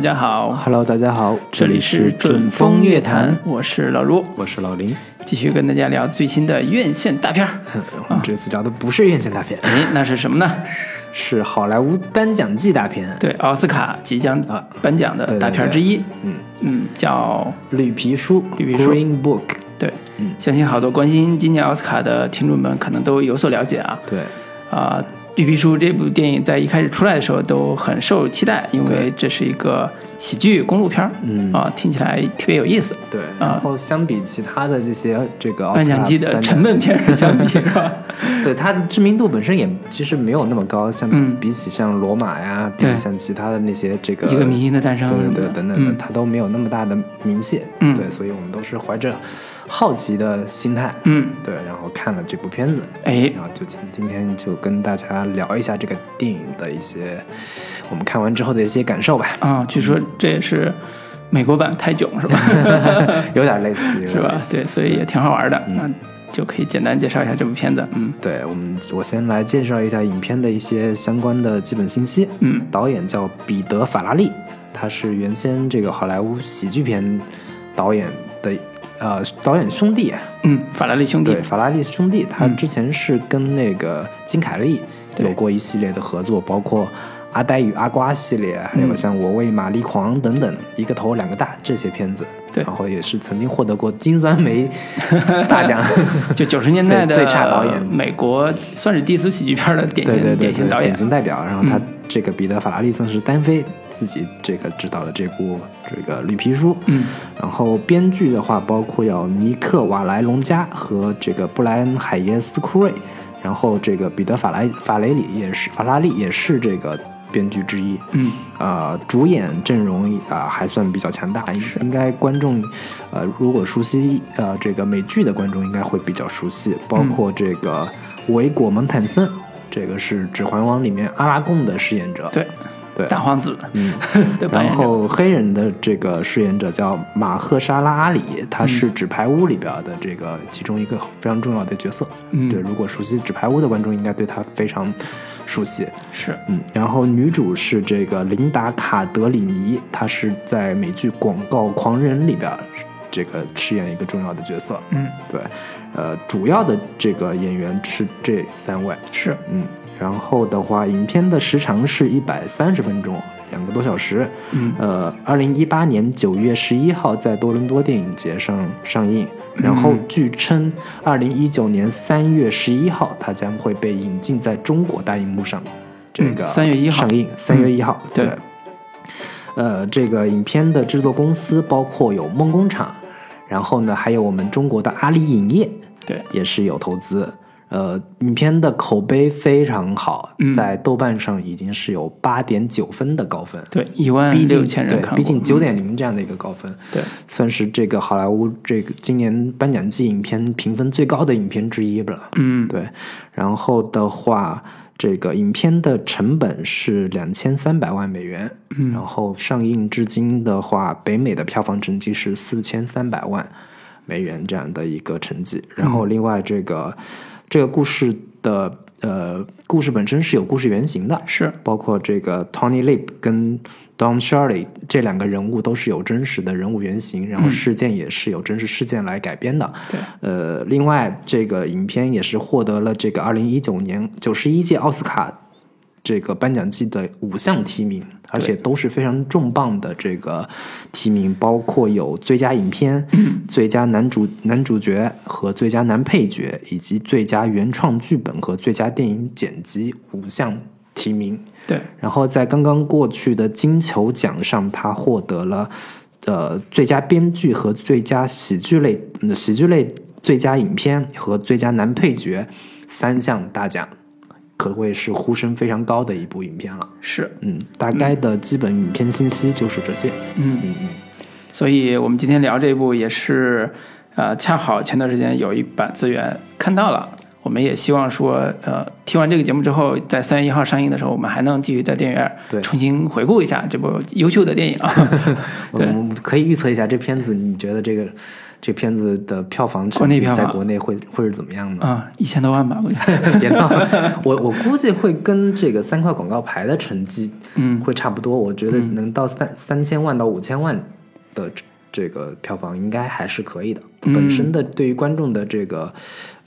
大家好，Hello，大家好，这里是准风乐坛，我是老卢，我是老林。继续跟大家聊最新的院线大片儿。我们这次聊的不是院线大片，哎，那是什么呢？是好莱坞颁奖季大片。对，奥斯卡即将啊颁奖的大片儿之一。嗯嗯，叫绿皮书绿皮书 Green Book。对，嗯相信好多关心今年奥斯卡的听众们可能都有所了解啊。对，啊，《绿皮书》这部电影在一开始出来的时候都很受期待，因为这是一个喜剧公路片儿，嗯啊，听起来特别有意思。对。啊然后相比其他的这些这个奥颁奖季的颁沉闷片 相比，是吧？对它的知名度本身也其实没有那么高，像嗯比起像罗马呀，比起像其他的那些这个一个明星的诞生对对等等的，嗯它都没有那么大的名气。嗯对，所以我们都是怀着好奇的心态，嗯，对，然后看了这部片子。哎，然后就今今天就跟大家聊一下这个电影的一些我们看完之后的一些感受吧，啊，据说这也是美国版泰囧是吧？有点类似，是吧？对，所以也挺好玩的。那就可以简单介绍一下这部片子。嗯对我们，我先来介绍一下影片的一些相关的基本信息。嗯导演叫彼得·法拉利，他是原先这个好莱坞喜剧片导演的呃导演兄弟，嗯，法拉利兄弟对，法拉利兄弟，他嗯之前是跟那个金凯利有过一系列的合作，包括《阿呆与阿瓜》系列，还有嗯像《我为玛丽狂》等等，一个头两个大这些片子。对然后也是曾经获得过金酸梅 大奖。就九十年代的最差导演美国算是低俗喜剧片的典型典型导演典。型代表。然后他嗯这个彼得·法拉利算是单飞自己这个执导的这部这个《绿皮书》。嗯然后编剧的话，包括有尼克·瓦莱隆加和这个布莱恩·海耶斯库瑞，然后这个彼得·法莱法雷里也是法拉利也是这个编剧之一。嗯呃，主演阵容啊、还算比较强大，应应该观众呃如果熟悉呃这个美剧的观众应该会比较熟悉，包括这个维果·蒙坦森，这个是《指环王》里面阿拉贡的饰演者。对，对，大皇子嗯。然后黑人的这个饰演者叫马赫沙拉阿里，他是《纸牌屋》里边的这个其中一个非常重要的角色。嗯对，如果熟悉《纸牌屋》的观众应该对他非常熟悉。是嗯，然后女主是这个琳达卡德里尼，她是在美剧《广告狂人》里边这个饰演一个重要的角色。嗯对，呃，主要的这个演员是这三位。是嗯，然后的话，影片的时长是一百三十分钟，两个多小时。嗯呃，二零一八年九月十一号在多伦多电影节上上映，然后嗯据称二零一九年三月十一号它将会被引进在中国大荧幕上，这个嗯3月一号上映，三月一号，对对。呃，这个影片的制作公司包括有梦工厂，然后呢，还有我们中国的阿里影业，对。也是有投资。呃，影片的口碑非常好，嗯。在豆瓣上已经是有八点九分的高分，对一万六千人看过，对毕竟九嗯。点零这样的一个高分，对。算是这个好莱坞这个今年颁奖季影片评分最高的影片之一了。嗯。对，然后的话，这个影片的成本是两千三百万美元，嗯。然后上映至今的话，北美的票房成绩是四千三百万美元这样的一个成绩。然后另外这个、这个故事的呃故事本身是有故事原型的，是。包括这个 Tony Lip 跟 Don Shirley 这两个人物都是有真实的人物原型，然后嗯。事件也是有真实事件来改编的。对。呃，另外这个影片也是获得了这个二零一九年九十一届奥斯卡这个颁奖季的五项提名，而且都是非常重磅的这个提名，包括有最佳影片、最佳男主男主角和最佳男配角，以及最佳原创剧本和最佳电影剪辑五项提名。对然后在刚刚过去的金球奖上，他获得了呃最佳编剧和最佳喜剧类、呃喜剧类最佳影片和最佳男配角三项大奖，可谓是呼声非常高的一部影片了。是嗯，大概的基本影片信息就是这些。嗯。嗯嗯，所以我们今天聊这部也是，呃，恰好前段时间有一版资源看到了，我们也希望说，呃，听完这个节目之后，在三月一号上映的时候，我们还能继续在电影院对重新回顾一下这部优秀的电影 我们可以预测一下这片子，你觉得这个这片子的票房国成绩内票房在国内会会是怎么样的？啊，一千多万吧，我觉得。别闹，我我估计会跟这个三块广告牌的成绩，嗯会差不多。我觉得能到三三千万到五千万的这这个票房，应该还是可以的。嗯本身的对于观众的这个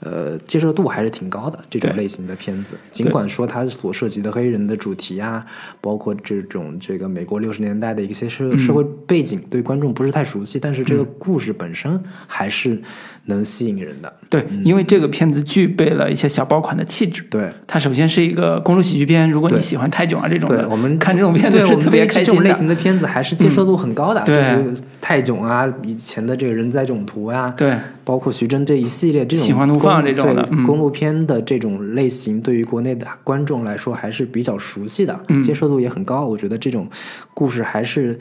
呃接受度还是挺高的。这种类型的片子，尽管说它所涉及的黑人的主题啊，包括这种这个美国六十年代的一些社社会背景，对观众不是太熟悉，但是这个故事本身还是能吸引人的。对，因为这个片子具备了一些小爆款的气质。对。它首先是一个公路喜剧片，如果你喜欢泰囧啊这种的，我们看这种片子我们是特别开心这种类。型的片子还是接受度很高的，对就是泰囧啊，以前的这个人在囧途啊，对，包括徐峥这一系列这种喜欢怒放这种的嗯公路片的这种类型，对于国内的观众来说还是比较熟悉的，嗯接受度也很高。我觉得这种故事还是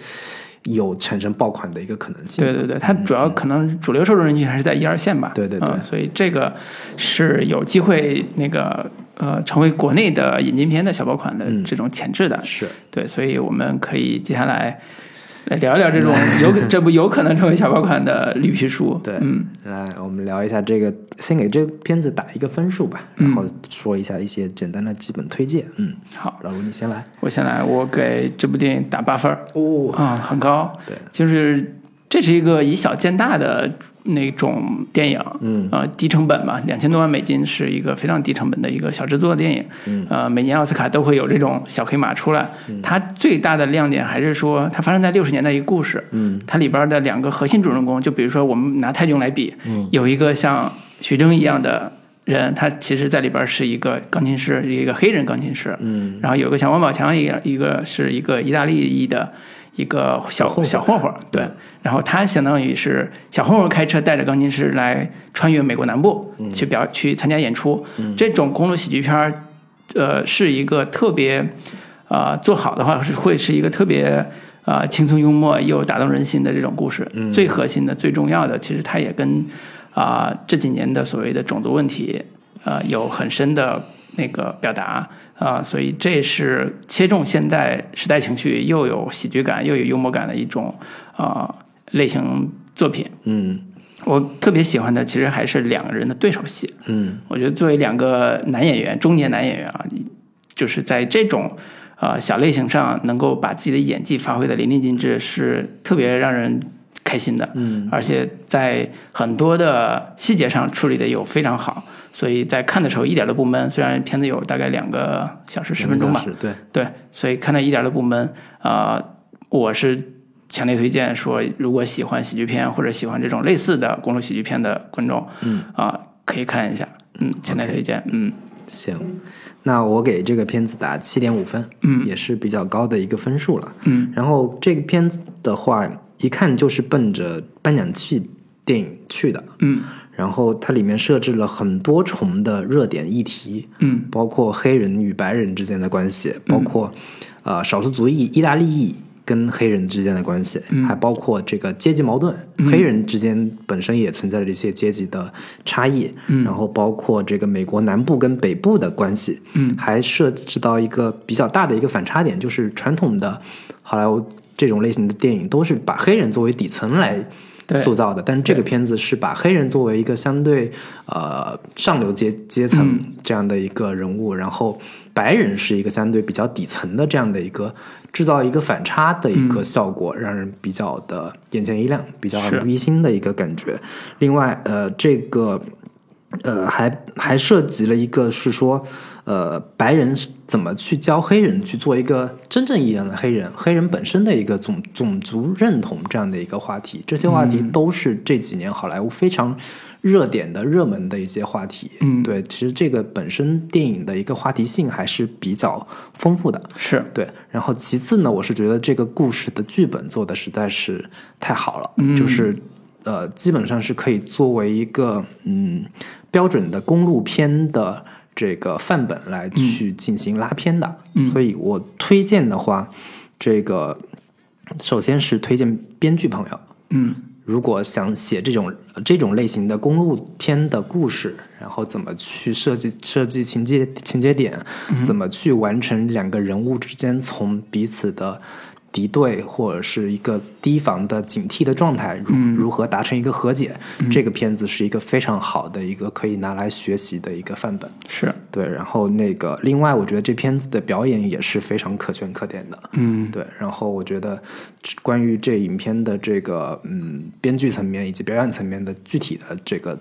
有产生爆款的一个可能性。对对对，它主要可能主流受众人群还是在一二线吧。对对对嗯所以这个是有机会那个呃成为国内的引进片的小爆款的嗯这种潜质的。是对，所以我们可以接下来来 聊一聊这种 有这部有可能成为小爆款的绿皮书。对嗯，来，我们聊一下这个，先给这个片子打一个分数吧，嗯然后说一下一些简单的基本推荐。嗯，好，老吴你先来。我先来，我给这部电影打八分儿哦，啊，很高。对，就是这是一个以小见大的那种电影，嗯。呃，低成本嘛，两千多万美金是一个非常低成本的一个小制作的电影，嗯。呃，每年奥斯卡都会有这种小黑马出来，它最大的亮点还是说它发生在六十年代一个故事，嗯。它里边的两个核心主人公，就比如说我们拿泰囧来比，嗯。有一个像徐峥一样的人，他其实在里边是一个钢琴师，一个黑人钢琴师，嗯。然后有个像王宝强一样，一个是一个意大利裔的一个小混混小混混儿，对。然后他相当于是小混混开车带着钢琴师来穿越美国南部去表去参加演出。这种公路喜剧片儿，呃，是一个特别呃做好的话是会是一个特别。呃，轻松幽默又打动人心的这种故事，最核心的、最重要的，其实它也跟啊、这几年的所谓的种族问题，呃，有很深的那个表达啊、所以这是切中现在时代情绪，又有喜剧感又有幽默感的一种啊、类型作品。嗯我特别喜欢的其实还是两个人的对手戏。嗯我觉得作为两个男演员，中年男演员啊，就是在这种呃小类型上能够把自己的演技发挥的淋漓尽致，是特别让人开心的。嗯，而且在很多的细节上处理的又非常好，所以在看的时候一点都不闷。虽然片子有大概两个小时十分钟吧，对，对，所以看的一点都不闷。啊、我是强烈推荐说，如果喜欢喜剧片或者喜欢这种类似的公路喜剧片的观众，嗯。啊、可以看一下，嗯，强烈推荐，嗯。行。那我给这个片子打七点五分，嗯。也是比较高的一个分数了。嗯。然后这个片子的话，一看就是奔着颁奖季电影去的。嗯然后它里面设置了很多重的热点议题，嗯。包括黑人与白人之间的关系，包括呃少数族裔意大利裔跟黑人之间的关系，还包括这个阶级矛盾，黑人之间本身也存在着这些阶级的差异，然后包括这个美国南部跟北部的关系，嗯。还涉及到一个比较大的一个反差点，就是传统的好莱坞这种类型的电影都是把黑人作为底层来对塑造的，但是这个片子是把黑人作为一个相对呃上流阶阶层这样的一个人物，然后白人是一个相对比较底层的这样的一个制造一个反差的一个效果，让人比较的眼前一亮，比较耳目一新的一个感觉。另外，呃，这个呃，还还涉及了一个是说，呃，白人是怎么去教黑人去做一个真正意义上的黑人，黑人本身的一个种种族认同这样的一个话题。这些话题都是这几年好莱坞非常热点的、热门的一些话题。嗯对，其实这个本身电影的一个话题性还是比较丰富的。是，对，然后其次呢，我是觉得这个故事的剧本做的实在是太好了，嗯就是呃，基本上是可以作为一个嗯标准的公路片的这个范本来去进行拉片的，嗯。所以我推荐的话，这个首先是推荐编剧朋友，嗯。如果想写这种这种类型的公路片的故事，然后怎么去设计设计情节情节点，怎么去完成两个人物之间从彼此的敌对或者是一个提防的警惕的状态，如如何达成一个和解，这个片子是一个非常好的一个可以拿来学习的一个范本。是，对，然后那个另外，我觉得这片子的表演也是非常可圈可点的。嗯，对，然后我觉得关于这影片的这个嗯编剧层面以及表演层面的具体的这个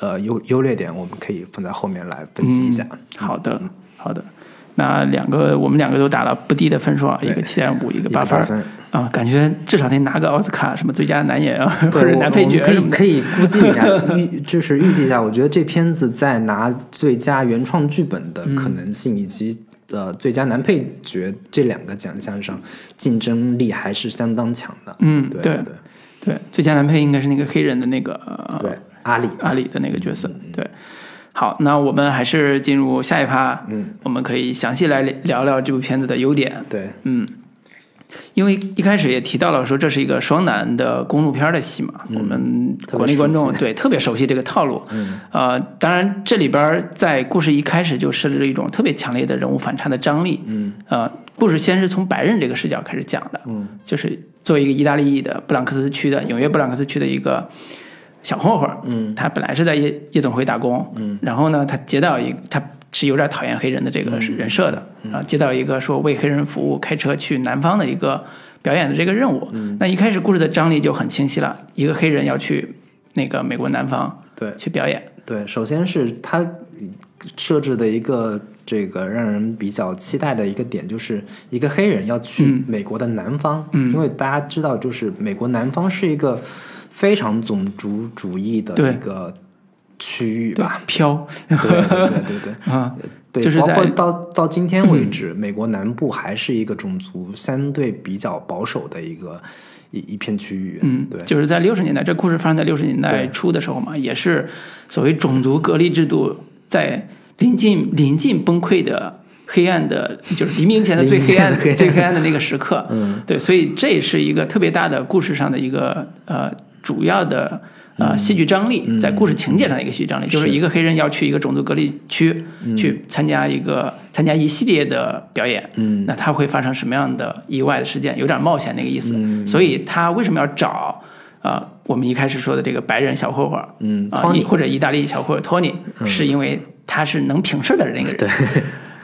呃优优劣点，我们可以放在后面来分析一下。好的，好的。那两个我们两个都打了不低的分数啊，一个七点五，一个八分啊，感觉至少得拿个奥斯卡，什么最佳男演员 或者对，我男配角可什么的。以可以估计一下，预就是预计一下，我觉得这片子在拿最佳原创剧本的可能性，以及呃最佳男配角这两个奖项上，竞争力还是相当强的。嗯，对对最佳男配应该是那个黑人的那个呃对，阿里，阿里的那个角色。对，好，那我们还是进入下一趴，嗯，我们可以详细来聊聊这部片子的优点。对，嗯，因为一开始也提到了说这是一个双男的公路片的戏嘛，我们国内观众对特别熟悉这个套路。嗯，呃，当然这里边在故事一开始就设置了一种特别强烈的人物反差的张力。嗯，呃，故事先是从白人这个视角开始讲的，嗯，就是作为一个意大利裔的布朗克斯区的纽约布朗克斯区的一个小混混，嗯，他本来是在夜夜总会打工，嗯，然后呢，他接到一个他是有点讨厌黑人的这个人设的，嗯。啊，接到一个说为黑人服务开车去南方的一个表演的这个任务，嗯，那一开始故事的张力就很清晰了，一个黑人要去那个美国南方对。去表演，对，首先是他设置的一个这个让人比较期待的一个点，就是一个黑人要去嗯。美国的南方，嗯。因为大家知道，就是美国南方是一个非常种族主义的一个区域对吧，，飘，对对对对对。啊，对，就是包括到到今天为止，美国南部还是一个种族相对比较保守的一个一一片区域。嗯，对，就是在六十年代，这故事发生在六十年代初的时候嘛，也是所谓种族隔离制度在临近临近崩溃的黑暗的，就是黎明前的最黑暗 最黑暗的那个时刻。嗯，对，所以这也是一个特别大的故事上的一个呃主要的。呃，戏剧张力在故事情节上的一个戏剧张力，就是一个黑人要去一个种族隔离区、去参加一个参加一系列的表演，嗯那他会发生什么样的意外的事件？有点冒险那个意思。嗯所以他为什么要找呃我们一开始说的这个白人小混混儿，嗯啊、，Tony 或者意大利小混混 Tony，、是因为他是能平事儿的那个人。对，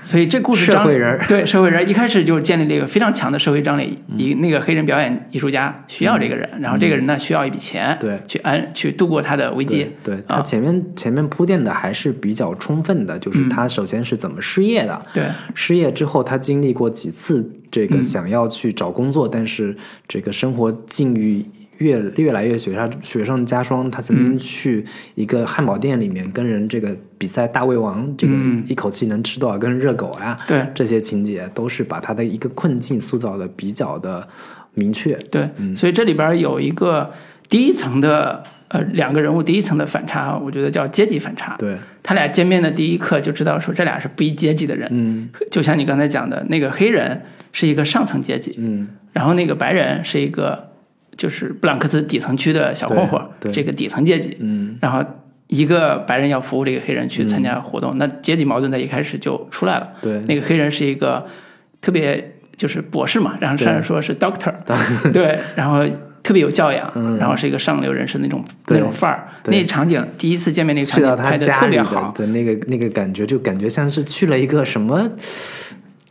所以这故事张社会人对社会人一开始就建立了一个非常强的社会张力。一那个黑人表演艺术家需要这个人，然后这个人呢需要一笔钱，对。去安去度过他的危机对。他前面、前面铺垫的还是比较充分的，就是嗯。他首先是怎么失业的，对。失业之后他经历过几次这嗯。个想要去找工作，但是这个生活境遇越越来越雪上雪上加霜。他曾嗯经去一个汉堡店里面跟人这个比赛大胃王，这个嗯一口气能吃多少根热狗呀、对这些情节都是把他的一个困境塑造的比较的明确。对，嗯所以这里边有一个第一层的呃两个人物第一层的反差，我觉得叫阶级反差。对，他俩见面的第一刻就知道说这俩是不一阶级的人，嗯就像你刚才讲的那个黑人是一个上层阶级，嗯，然后那个白人是一个就是布朗克斯底层区的小混混，这个底层阶级，嗯，然后一个白人要服务这个黑人去参加活动，那阶级矛盾在一开始就出来了。对，那个黑人是一个特别就是博士嘛，然后上面说是 doctor，对，然后特别有教养，然后是一个上流人士那种那种范儿。那场景第一次见面那个场景拍的特别好，的那个那个感觉，就感觉像是去了一个什么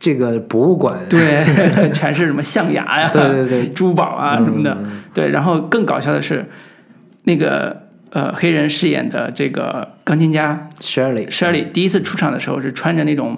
这个博物馆。对，全是什么象牙呀、对对对。珠宝啊什么的。对，然后更搞笑的是，那个呃黑人饰演的这个钢琴家，Shirley，Shirley 第一次出场的时候是穿着那种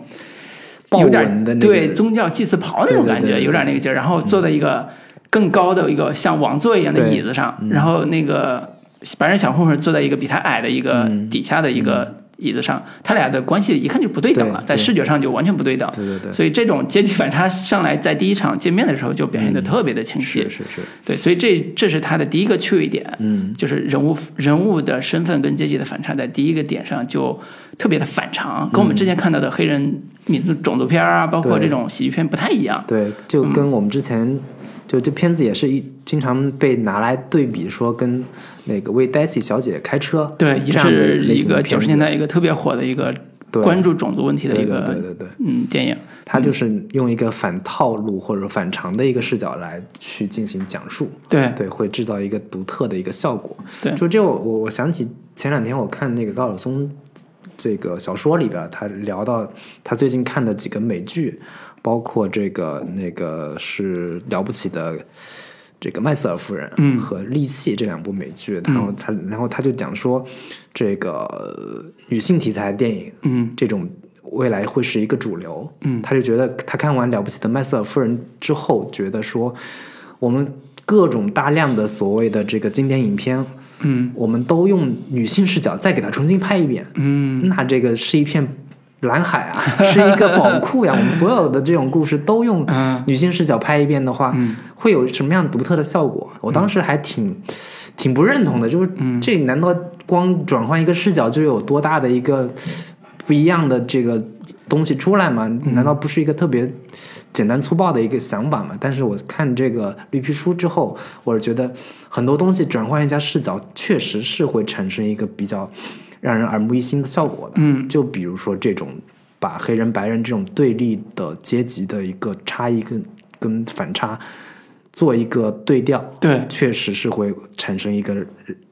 有点的那个。对宗教祭祀袍那种感觉，对对对。对有点那个劲儿，然后坐在一个更高的一个像王座一样的椅子上，然后那个白人小混混坐在一个比他矮的一个嗯。底下的一个椅子上，他俩的关系一看就不对等了，在视觉上就完全不对等。对对对，所以这种阶级反差上来，在第一场见面的时候就表现得特别的清晰。是是是，对，所以这这是他的第一个趣味点，嗯，就是人物人物的身份跟阶级的反差，在第一个点上就特别的反常，跟我们之前看到的黑人民族种族片啊，包括这种喜剧片不太一样。对，就跟我们之前就这片子也是一经常被拿来对比，说跟那个为 Daisy 小姐开车，对，也这样的是一个九十年代一个特别火的一个对关注种族问题的一个对对对对，嗯电影。他就是用一个反套路或者反常的一个视角来去进行讲述，对对，会制造一个独特的一个效果。对就这我我我想起前两天我看那个高晓松这个小说里边，他聊到他最近看的几个美剧，包括这个那个是了不起的。这个麦瑟尔夫人，嗯和利器这两部美剧，然后他，然后他就讲说，这个呃女性题材电影，嗯这种未来会是一个主流。嗯他就觉得他看完《了不起的麦瑟尔夫人》之后，觉得说我们各种大量的所谓的这个经典影片，嗯我们都用女性视角再给它重新拍一遍，嗯那这个是一片。蓝海啊，是一个宝库呀！我们所有的这种故事都用嗯女性视角拍一遍的话，嗯会有什么样独特的效果？我当时还挺挺不认同的，就是嗯这难道光转换一个视角就有多大的一个不一样的这个东西出来吗？嗯难道不是一个特别简单粗暴的一个想法吗？但是我看这个绿皮书之后，我是觉得很多东西转换一下视角，确实是会产生一个比较让人耳目一新的效果的。嗯就比如说这种把黑人白人这种对立的阶级的一个差异跟跟反差做一个对调，对确实是会产生一个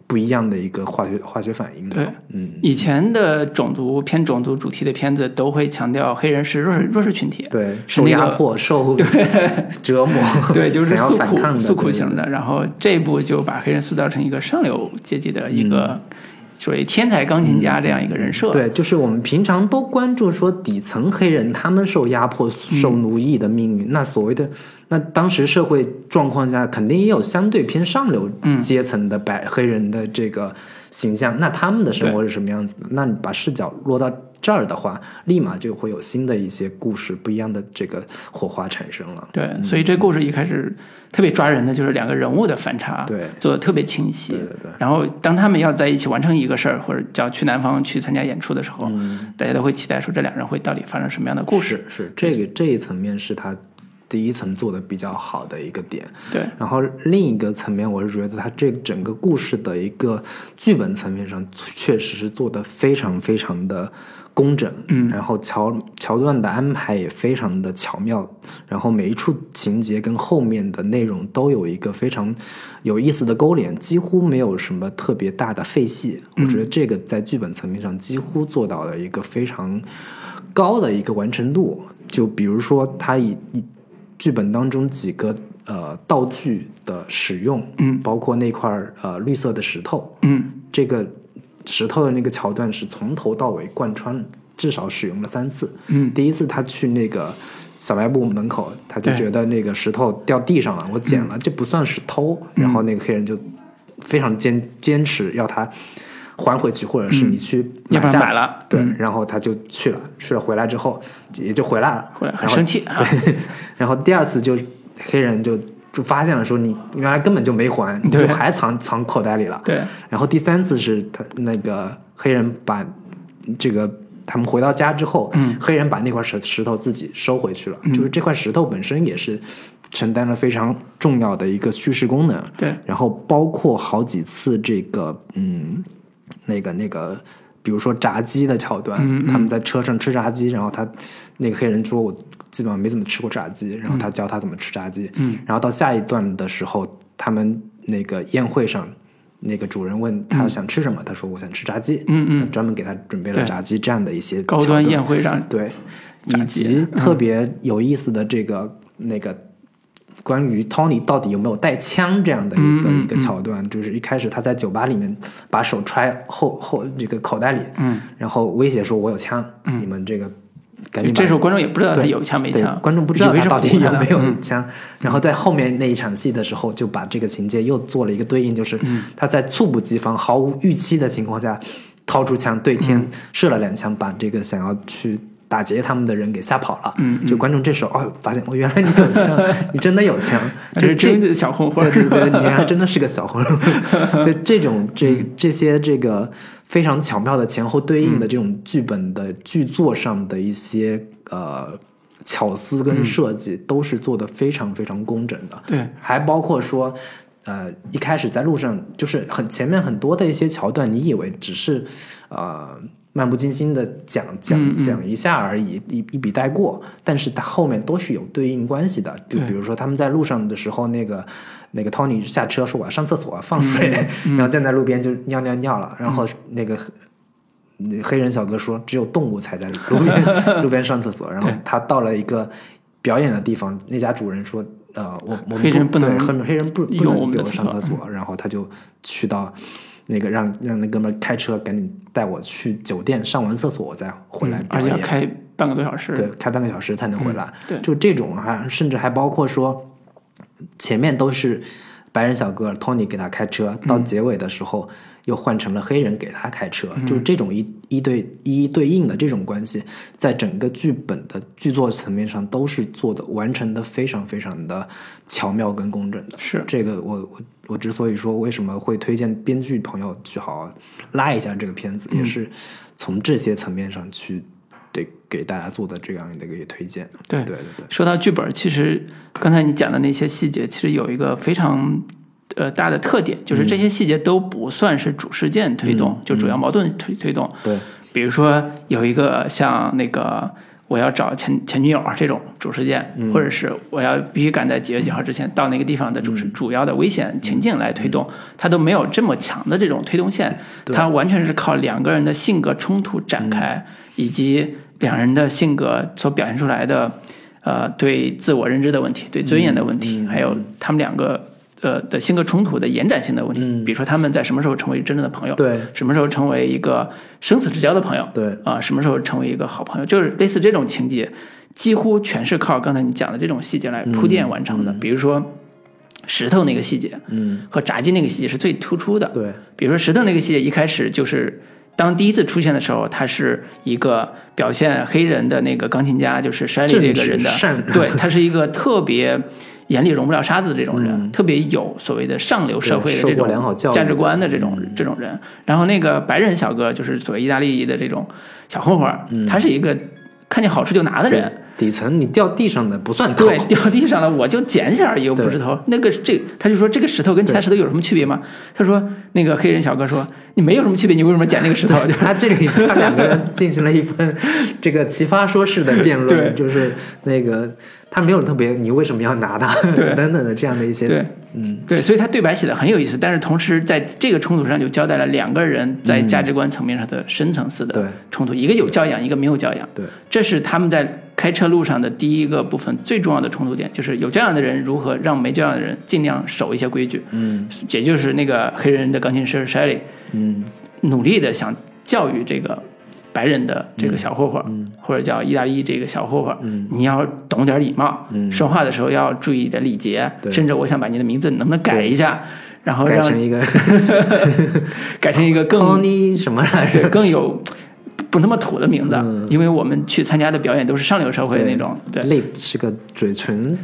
不一样的一个化学化学反应的。对，嗯，以前的种族偏种族主题的片子都会强调黑人是弱势弱势群体，对，是那个受压迫、受 折磨，对，就是诉苦诉苦型的。然后这一部就把黑人塑造成一个上流阶级的一个所谓天才钢琴家这样一个人设。嗯对，就是我们平常都关注说底层黑人他们受压迫、受奴役的命运。那所谓的那当时社会状况下，肯定也有相对偏上流阶层的白、黑人的这个形象。那他们的生活是什么样子的？那你把视角落到这儿的话，立马就会有新的一些故事、不一样的这个火花产生了。对，所以这故事一开始特别抓人的就是两个人物的反差，对做的特别清晰。对对对然后当他们要在一起完成一个事儿，或者叫去南方去参加演出的时候，大家都会期待说这两人会到底发生什么样的故事。是是，这个这一层面是他第一层做的比较好的一个点。对，然后另一个层面，我是觉得它这整个故事的一个剧本层面上，确实是做的非常非常的工整，嗯然后桥桥段的安排也非常的巧妙，然后每一处情节跟后面的内容都有一个非常有意思的勾连，几乎没有什么特别大的废戏。我觉得这个在剧本层面上几乎做到了一个非常高的一个完成度。就比如说，他以以剧本当中几个呃道具的使用，嗯。包括那块儿呃绿色的石头，嗯。这个石头的那个桥段是从头到尾贯穿，至少使用了三次。嗯。第一次他去那个小卖部门口，他就觉得那个石头掉地上了，我捡了，这不算是偷。然后那个黑人就非常坚坚持要他还回去，或者是你去要不买了。对，嗯。然后他就去了，去了回来之后也就回来了，回来很生气 啊，然后第二次就黑人就就发现了说你原来根本就没还，你就还藏藏口袋里了。对，然后第三次是他那个黑人把这个他们回到家之后，嗯。黑人把那块石石头自己收回去了，就是这块石头本身也是承担了非常重要的一个叙事功能。对，然后包括好几次这个嗯，那个那个，比如说炸鸡的桥段，嗯他们在车上吃炸鸡，然后他那个黑人说我基本上没怎么吃过炸鸡，然后他教他怎么吃炸鸡，嗯。然后到下一段的时候，他们那个宴会上。那个主人问他想吃什么，他说我想吃炸鸡，嗯嗯。他专门给他准备了炸鸡这样的一些高端宴会上，对，以及特别有意思的这个、那个关于 Tony 到底有没有带枪这样的一个、一个桥段，就是一开始他在酒吧里面把手揣后后这个口袋里，嗯，然后威胁说我有枪，你们这个感觉这时候观众也不知道他有枪没枪，观众不知道他到底有没有嗯。枪。然后在后面那一场戏的时候，就把这个情节又做了一个对应，就是嗯。他在猝不及防、毫无预期的情况下，掏出枪对天嗯。射了两枪，把这个想要去。打劫他们的人给吓跑了，嗯就观众这时候哦，发现哦，原来你有枪，你真的有枪，这就是真的小混混对对对，你原来 真的是个小混混。对这种这嗯。这些这个非常巧妙的前后对应的这种剧本的剧作上的一些呃巧思跟设计都是做的非常非常工整的。对，还包括说，呃，一开始在路上就是很前面很多的一些桥段，你以为只是呃漫不经心的讲讲讲一下而已，一一笔带过，但是它后面都是有对应关系的。就比如说他们在路上的时候，那个那个 Tony 下车说我要上厕所放水，然后站在路边就尿尿尿了，然后那个。黑人小哥说：“只有动物才在路边 路边上厕所。”然后他到了一个表演的地方，那家主人说：“呃，我我们黑人不能黑黑人不不能给我上厕所。”然后他就去到那个让让那哥们开车赶紧带我去酒店上完厕所，我再回来。而且要开半个多小时，对，开半个小时才能回来。对，就这种还甚至还包括说，前面都是白人小哥 Tony 给他开车，到结尾的时候。又换成了黑人给他开车，就是这种一一对一对应的这种关系，在整个剧本的剧作层面上都是做的完成的非常非常的巧妙跟工整的。是这个，我我我之所以说为什么会推荐编剧朋友去好好拉一下这个片子，也是从这些层面上去对给大家做的这样的一个推荐。对对对对。说到剧本，其实刚才你讲的那些细节，其实有一个非常。呃，大的特点就是这些细节都不算是主事件推动，就主要矛盾推推动。对，比如说有一个像那个我要找前前女友这种主事件，或者是我要必须赶在几月几号之前到那个地方的主主要的危险情境来推动，它都没有这么强的这种推动线，它完全是靠两个人的性格冲突展开，以及两人的性格所表现出来的呃对自我认知的问题、对尊严的问题，还有他们两个。呃的性格冲突的延展性的问题，比如说他们在什么时候成为真正的朋友，对，什么时候成为一个生死之交的朋友，对，啊，什么时候成为一个好朋友，就是类似这种情节，几乎全是靠刚才你讲的这种细节来铺垫完成的。比如说石头那个细节，嗯，和炸鸡那个细节是最突出的，对。比如说石头那个细节一开始就是当第一次出现的时候，他是一个表现黑人的那个钢琴家，就是山里这个人的，对他是一个特别。眼里容不了沙子的这种人，特别有所谓的上流社会的这种价值观的这种这种人。然后那个白人小哥，就是所谓意大利的这种小混混，他是一个看见好处就拿的人。底层你掉地上的不算对，掉地上了我就捡起来而已，又不是头。那个这他就说这个石头跟其他石头有什么区别吗？他说那个黑人小哥说你没有什么区别，你为什么捡那个石头？他这里他两个人进行了一番这个奇葩说式的辩论，就是那个。他没有特别，你为什么要拿它？等等的这样的一些，对，嗯，对，所以他对白写的很有意思，但是同时在这个冲突上就交代了两个人在价值观层面上的深层次的冲突，一个有教养，一个没有教养，对，这是他们在开车路上的第一个部分最重要的冲突点，就是有教养的人如何让没教养的人尽量守一些规矩，嗯，也就是那个黑人的钢琴师 Shelly，嗯，努力的想教育这个。白人的这个小混混，或者叫意大利这个小混混，你要懂点礼貌，说话的时候要注意点礼节，甚至我想把你的名字能不能改一下，然后改成一个 改成一个更什么来着？更有不那么土的名字，因为我们去参加的表演都是上流社会那种，对，lip 是个嘴唇，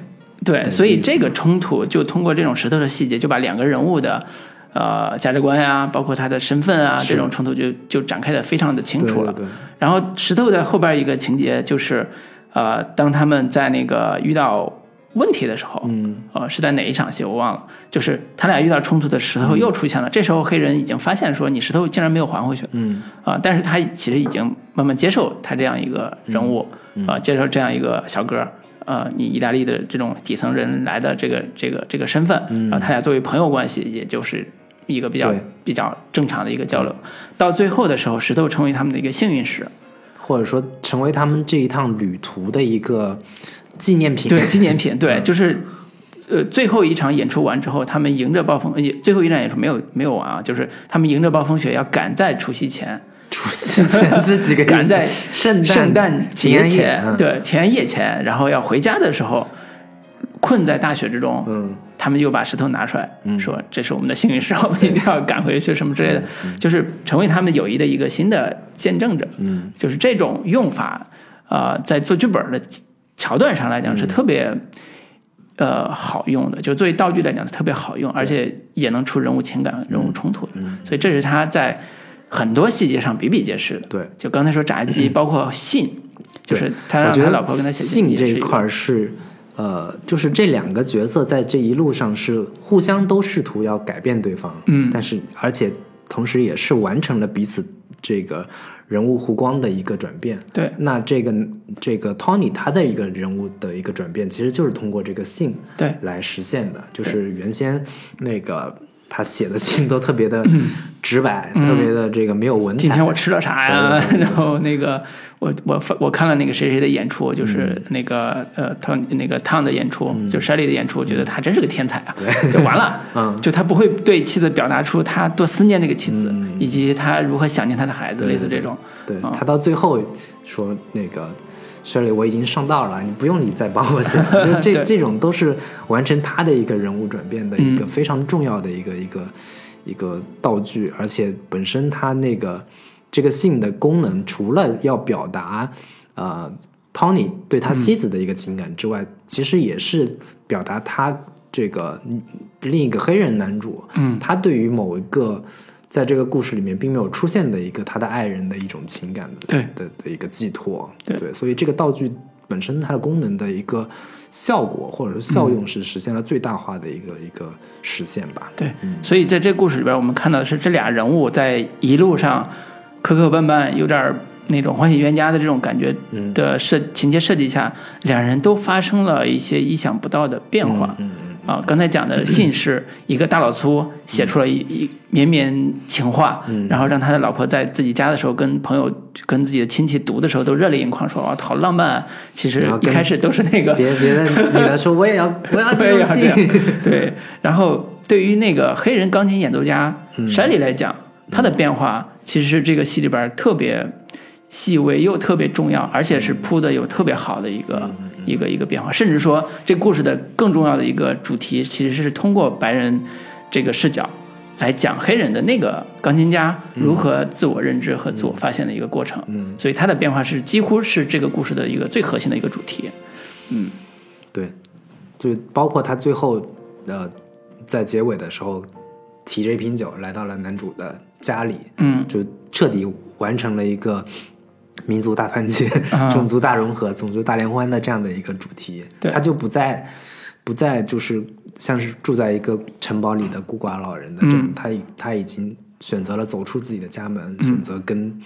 对，所以这个冲突就通过这种石头的细节，就把两个人物的。呃，价值观呀，包括他的身份啊，这种冲突就就展开的非常的清楚了。然后石头的后边一个情节就是，呃，当他们在那个遇到问题的时候，嗯，呃，是在哪一场戏我忘了，就是他俩遇到冲突的石头又出现了。这时候黑人已经发现说，你石头竟然没有还回去，嗯，啊，但是他其实已经慢慢接受他这样一个人物，啊，接受这样一个小哥，呃，你意大利的这种底层人来的这个这个这个身份，然后他俩作为朋友关系，也就是。一个比较比较正常的一个交流，到最后的时候，石头成为他们的一个幸运石，或者说成为他们这一趟旅途的一个纪念品。对，纪念品，对，就是呃，最后一场演出完之后，他们迎着暴风，最后一场演出没有没有完啊，就是他们迎着暴风雪要赶在除夕前，除夕前是几个？赶在圣诞圣诞节前，对，平安夜前，然后要回家的时候。困在大雪之中，嗯，他们又把石头拿出来，说这是我们的幸运石，我们一定要赶回去，什么之类的，就是成为他们友谊的一个新的见证者。嗯，就是这种用法，呃，在做剧本的桥段上来讲是特别，呃，好用的。就作为道具来讲是特别好用，而且也能出人物情感、人物冲突的。所以这是他在很多细节上比比皆是的。对，就刚才说炸鸡，包括信。就是他让他老婆跟他写信这一块儿是，呃，就是这两个角色在这一路上是互相都试图要改变对方，嗯。但是而且同时也是完成了彼此这个人物弧光的一个转变。对。那这个这个 Tony 他的一个人物的一个转变，其实就是通过这个信对。来实现的，就是原先那个他写的信都特别的直白，特别的这个没有文采。嗯今天我吃了啥呀？然后那个我我我看了那个谁谁的演出，就是嗯。那个呃汤那个汤的演出，就 Shelly 的演出，我觉得他真是个天才啊！就完了，嗯。就他不会对妻子表达出他多思念这个妻子，嗯。以及他如何想念他的孩子，类似这种。对啊他到最后说那个。Shirley，我已经上道了，你不用你再帮我写，就这这种都是完成他的一个人物转变的一个非常重要的一个、一个一个道具，而且本身他那个这个信的功能，除了要表达呃 Tony 对他妻子的一个情感之外，其实也是表达他这个另一个黑人男主，嗯他对于某一个在这个故事里面并没有出现的一个他的爱人的一种情感的对。的的一个寄托，对。所以这个道具本身它的功能的一个效果或者是效用是实现了最大化的一个、一个实现吧。对，所以在这故事里边，我们看到的是这俩人物在一路上磕磕绊绊，有点那种欢喜冤家的这种感觉嗯。的设情节设计下，两人都发生了一些意想不到的变化。嗯啊，刚才讲的信是一个大老粗写出了一一绵绵情话，嗯然后让他的老婆在自己家的时候跟朋友、跟自己的亲戚读的时候都热泪盈眶，说哇，好浪漫啊！其实一开始都是那个别别的女的说 我也要我要这对种呀，戏，对。然后对于那个黑人钢琴演奏家嗯山里来讲，他的变化其实是这个戏里边特别细微又特别重要，而且是铺的有特别好的一个。嗯一个一个变化，甚至说这故事的更重要的一个主题，其实是通过白人这个视角来讲黑人的那个钢琴家如何自我认知和自我发现的一个过程。嗯，所以他的变化是几乎是这个故事的一个最核心的一个主题。嗯对，就包括他最后呃在结尾的时候提着一瓶酒来到了男主的家里，嗯，就彻底完成了一个民族大团结、啊种族大融合、种族大联欢的这样的一个主题。对。他就不再不再就是像是住在一个城堡里的孤寡老人的这种，嗯。他已他已经选择了走出自己的家门，选择跟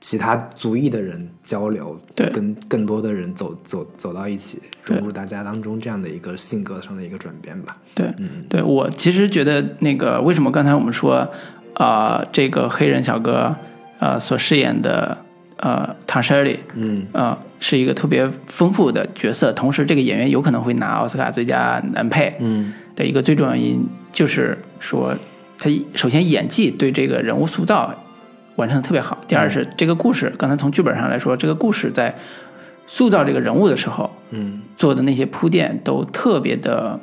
其他族裔的人交流，对。跟更多的人走走走到一起，融入大家当中，这样的一个性格上的一个转变吧。对，嗯。对我其实觉得那个为什么刚才我们说，啊，这个黑人小哥呃所饰演的呃唐舍里，嗯。呃是一个特别丰富的角色，同时这个演员有可能会拿奥斯卡最佳男配嗯的一个最重要原因，就是说他首先演技对这个人物塑造完成的特别好，第二是这个故事，刚才从剧本上来说，这个故事在塑造这个人物的时候嗯。做的那些铺垫都特别的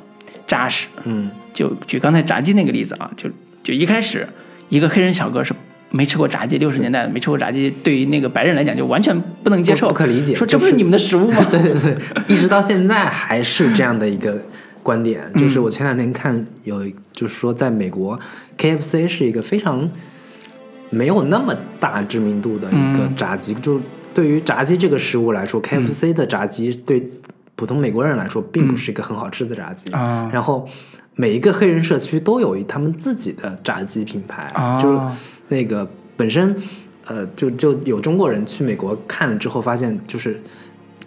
扎实。嗯。就举刚才炸鸡那个例子啊，就就一开始一个黑人小哥是没吃过炸鸡，六十年代没吃过炸鸡，对于那个白人来讲就完全不能接受，不不可理解说这不是是你们的食物吗？对对对，一直到现在还是这样的一个观点。就是我前两天看有，就是说在美国，KFC 是一个非常没有那么大知名度的一个炸鸡。就对于炸鸡这个食物来说，KFC 的炸鸡对普通美国人来说，并不是一个很好吃的炸鸡。啊然后每一个黑人社区都有他们自己的炸鸡品牌，啊就是那个本身，呃，就就有中国人去美国看了之后，发现就是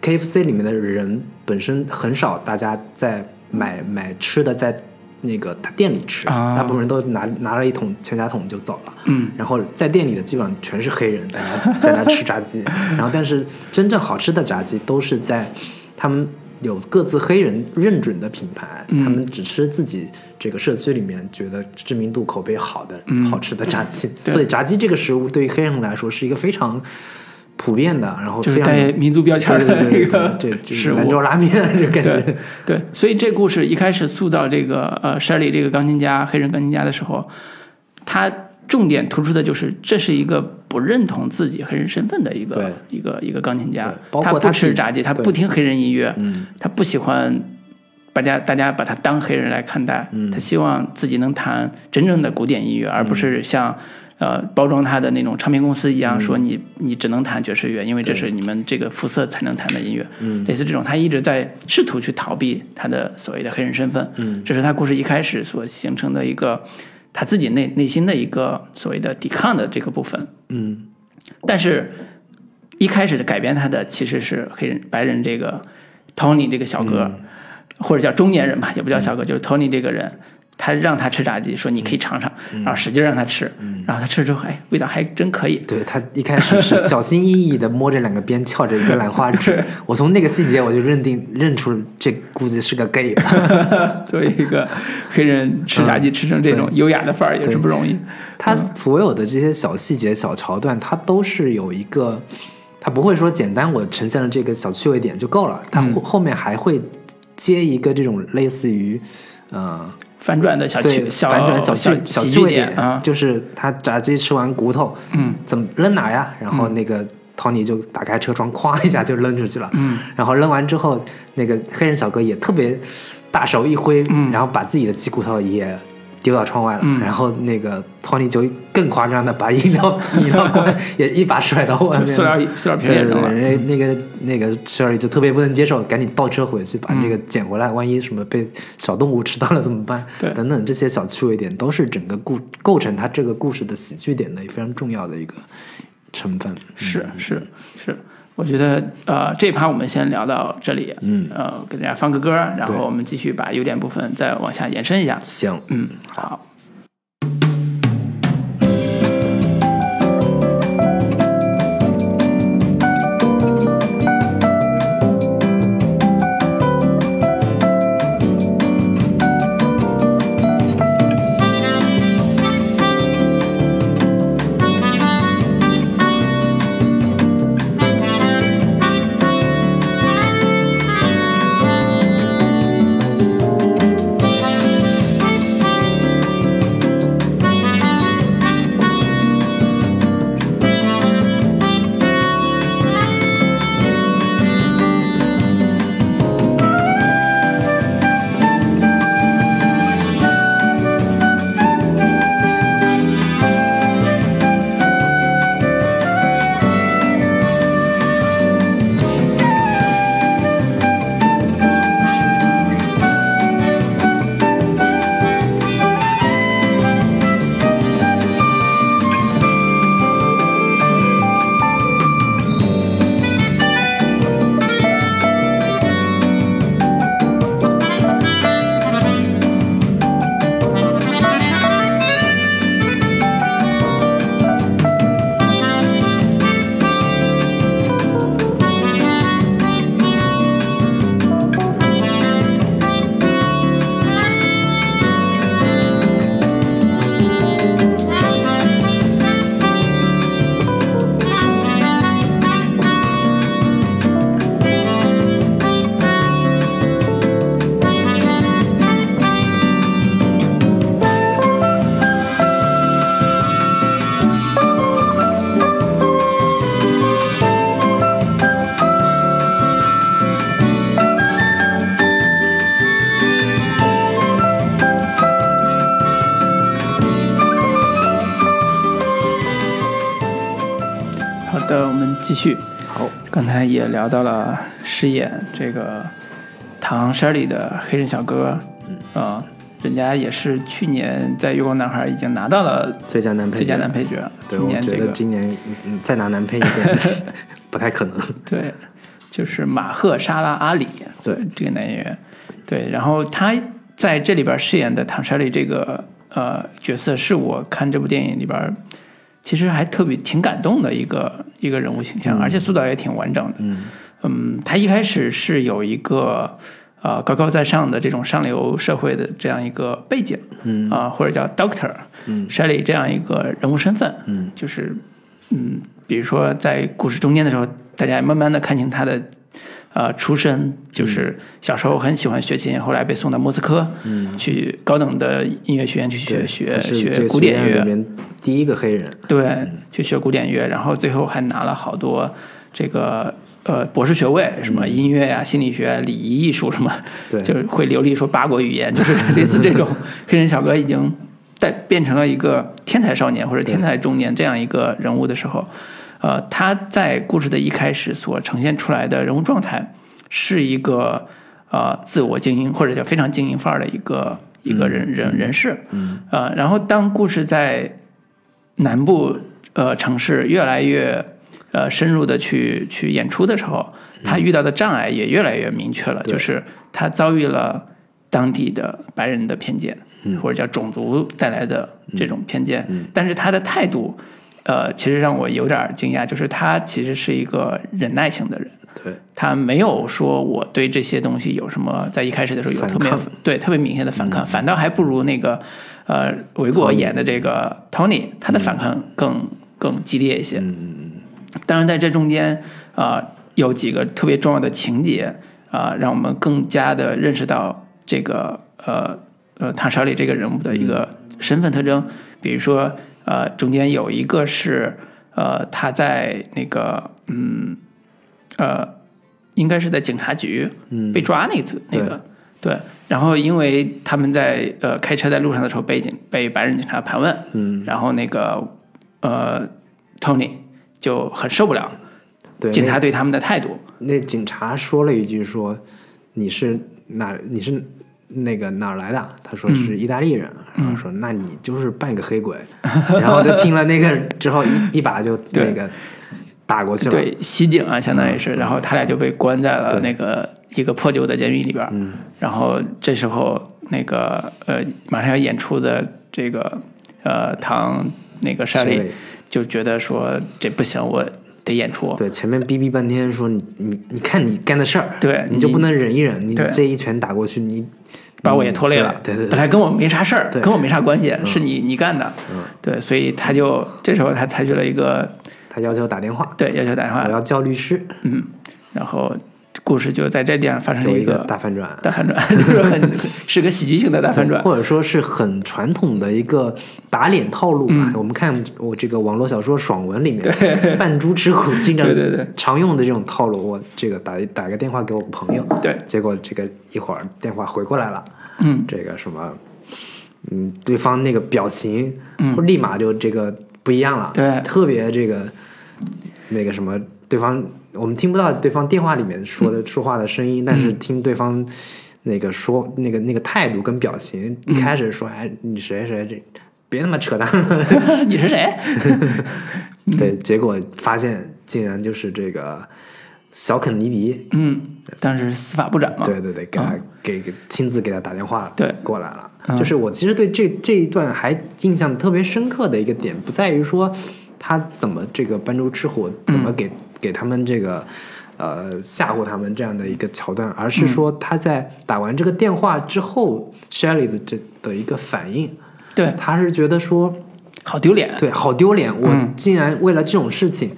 KFC 里面的人本身很少，大家在买买吃的在那个他店里吃，啊。大部分人都拿拿了一桶全家桶就走了。嗯，然后在店里的基本上全是黑人在那在那吃炸鸡，然后但是真正好吃的炸鸡都是在他们有各自黑人认准的品牌，嗯。他们只吃自己这个社区里面觉得知名度口碑好的、嗯。好吃的炸鸡，对。所以炸鸡这个食物对于黑人来说是一个非常普遍的，然后就是非常带民族标签对的对对 对一个这这食物。兰州拉面这感觉。对，对，所以这故事一开始塑造这个呃 Shelly 这个钢琴家黑人钢琴家的时候，他重点突出的就是这是一个不认同自己黑人身份的一个一个一个钢琴家，包他不括他自己吃炸鸡，他不听黑人音乐，嗯。他不喜欢大家大家把他当黑人来看待，嗯。他希望自己能弹真正的古典音乐，而不是像呃包装他的那种唱片公司一样，说你你只能弹爵士乐，因为这是你们这个肤色才能弹的音乐，嗯。类似这种，他一直在试图去逃避他的所谓的黑人身份，嗯。这是他故事一开始所形成的一个他自己内内心的一个所谓的抵抗的这个部分，嗯。但是一开始的改变他的其实是黑人白人这个 Tony 这个小哥，或者叫中年人吧，也不叫小哥，就是 Tony 这个人，他让他吃炸鸡，说你可以尝尝，然后使劲让他吃，然后他吃了之后，哎，味道还真可以。对他一开始是小心翼翼的摸着两个边，翘着一个兰花指。我从那个细节我就认定认出这估计是个 gay。作为一个黑人吃炸鸡吃成这种优雅的范儿也是不容易。他所有的这些小细节、小桥段，他都是有一个，他不会说简单我呈现了这个小趣味点就够了，他后后面还会接一个这种类似于，呃，反转的小对趣小反转小小趣小趣味点点啊，就是他炸鸡吃完骨头，嗯，怎么扔哪呀？然后那个 Tony 就打开车窗，哐一下就扔出去了。嗯，然后扔完之后，那个黑人小哥也特别大手一挥，嗯。然后把自己的鸡骨头也丢到窗外了。嗯然后那个 Tony 就更夸张的把饮料饮料罐也一把甩到外面 了。塑料塑料瓶对对对，也扔了。人家那个那个 Sherry 就特别不能接受，赶紧倒车回去把那个捡回来，万一什么被小动物吃到了怎么办？对等等这些小趣味点都是整个故构成他这个故事的喜剧点的非常重要的一个成分。是是是，我觉得呃这一趴我们先聊到这里，嗯。呃给大家放个歌，然后我们继续把优点部分再往下延伸一下。行，嗯，好续。好，刚才也聊到了饰演这个唐山里的黑人小哥，嗯。啊、人家也是去年在《月光男孩》已经拿到了最佳男配角，最佳男配角，对，我觉今年这个。得今年嗯再拿男配一点 不太可能。对，就是马赫沙拉阿里，对。这个男演员，对，然后他在这里边饰演的唐莎里这个呃角色，是我看这部电影里边其实还特别挺感动的一个一个人物形象，而且塑造也挺完整的。嗯。嗯，他一开始是有一个呃高高在上的这种上流社会的这样一个背景，嗯。啊、或者叫 Doctor，嗯。Shelley 这样一个人物身份，嗯。就是嗯，比如说在故事中间的时候，大家慢慢的看清他的呃出身，就是小时候很喜欢学琴，后来被送到莫斯科，嗯，去高等的音乐学院去学学学古典乐，第一个黑人。对，去学古典乐，然后最后还拿了好多这个呃博士学位，什么音乐呀、心理学、礼仪艺术什么，对就是会流利说八国语言，就是类似这种。黑人小哥已经带变成了一个天才少年或者天才中年这样一个人物的时候，呃，他在故事的一开始所呈现出来的人物状态是一个呃自我精英或者叫非常精英范儿的一个一个人人人士，嗯。呃，然后当故事在南部呃城市越来越呃深入的去去演出的时候，他遇到的障碍也越来越明确了，对。就是他遭遇了当地的白人的偏见，或者叫种族带来的这种偏见，但是他的态度。呃，其实让我有点惊讶，就是他其实是一个忍耐型的人，对，他没有说我对这些东西有什么，在一开始的时候有特别对特别明显的反抗，反倒还不如那个呃维果演的这个 Tony，他的反抗更更激烈一些。嗯当然，在这中间啊、呃有几个特别重要的情节啊、让我们更加的认识到这个呃呃唐少里这个人物的一个身份特征。比如说，呃，中间有一个是呃他在那个嗯呃应该是在警察局嗯。被抓那次、那个对，然后因为他们在呃开车在路上的时候被警被白人警察盘问，嗯，然后那个呃 Tony 就很受不了对，警察对他们的态度，那那警察说了一句说你是哪你是那个哪儿来的？他说是意大利人，嗯。然后说那你就是半个黑鬼，然后就听了那个之后一一把就那个打过去了，对袭警啊，相当于是，然后他俩就被关在了那个一个破旧的监狱里边然后这时候那个呃马上要演出的这个呃唐那个莎莉就觉得说这不行，我得演出，对，前面逼逼半天说你你你看你干的事儿，对你你就不能忍一忍？你这一拳打过去，你把我也拖累了。对对对本来跟我没啥事儿，对跟我没啥关系，是你你干的。嗯对，所以他就这时候他采取了一个他要求打电话，对要求打电话我，要叫律师，嗯，然后故事就在这地上发生了一个大反转。大反转，就是很 是个喜剧性的大反转。或者说是很传统的一个打脸套路吧。嗯。我们看我这个网络小说爽文里面，扮猪吃虎经常 对对对。常用的这种套路。我这个打打个电话给我朋友，对，结果这个一会儿电话回过来了，嗯，这个什么，嗯，对方那个表情，嗯。立马就这个不一样了，对。特别这个那个什么，对方我们听不到对方电话里面说的、说话的声音，但是听对方那个说那个那个态度跟表情，一开始说哎你谁谁这别那么扯淡了，你是谁？对，结果发现竟然就是这个小肯尼迪，嗯，当时司法部长嘛。对对对，给他、给给亲自给他打电话，对。过来了。嗯。就是我其实对这这一段还印象特别深刻的一个点，不在于说他怎么这个搬猪吃火，怎么给、给他们这个呃吓唬他们这样的一个桥段，而是说他在打完这个电话之后、s h e l l y 的这的一个反应，对，他是觉得说好丢脸。对，好丢脸，我嗯竟然为了这种事情。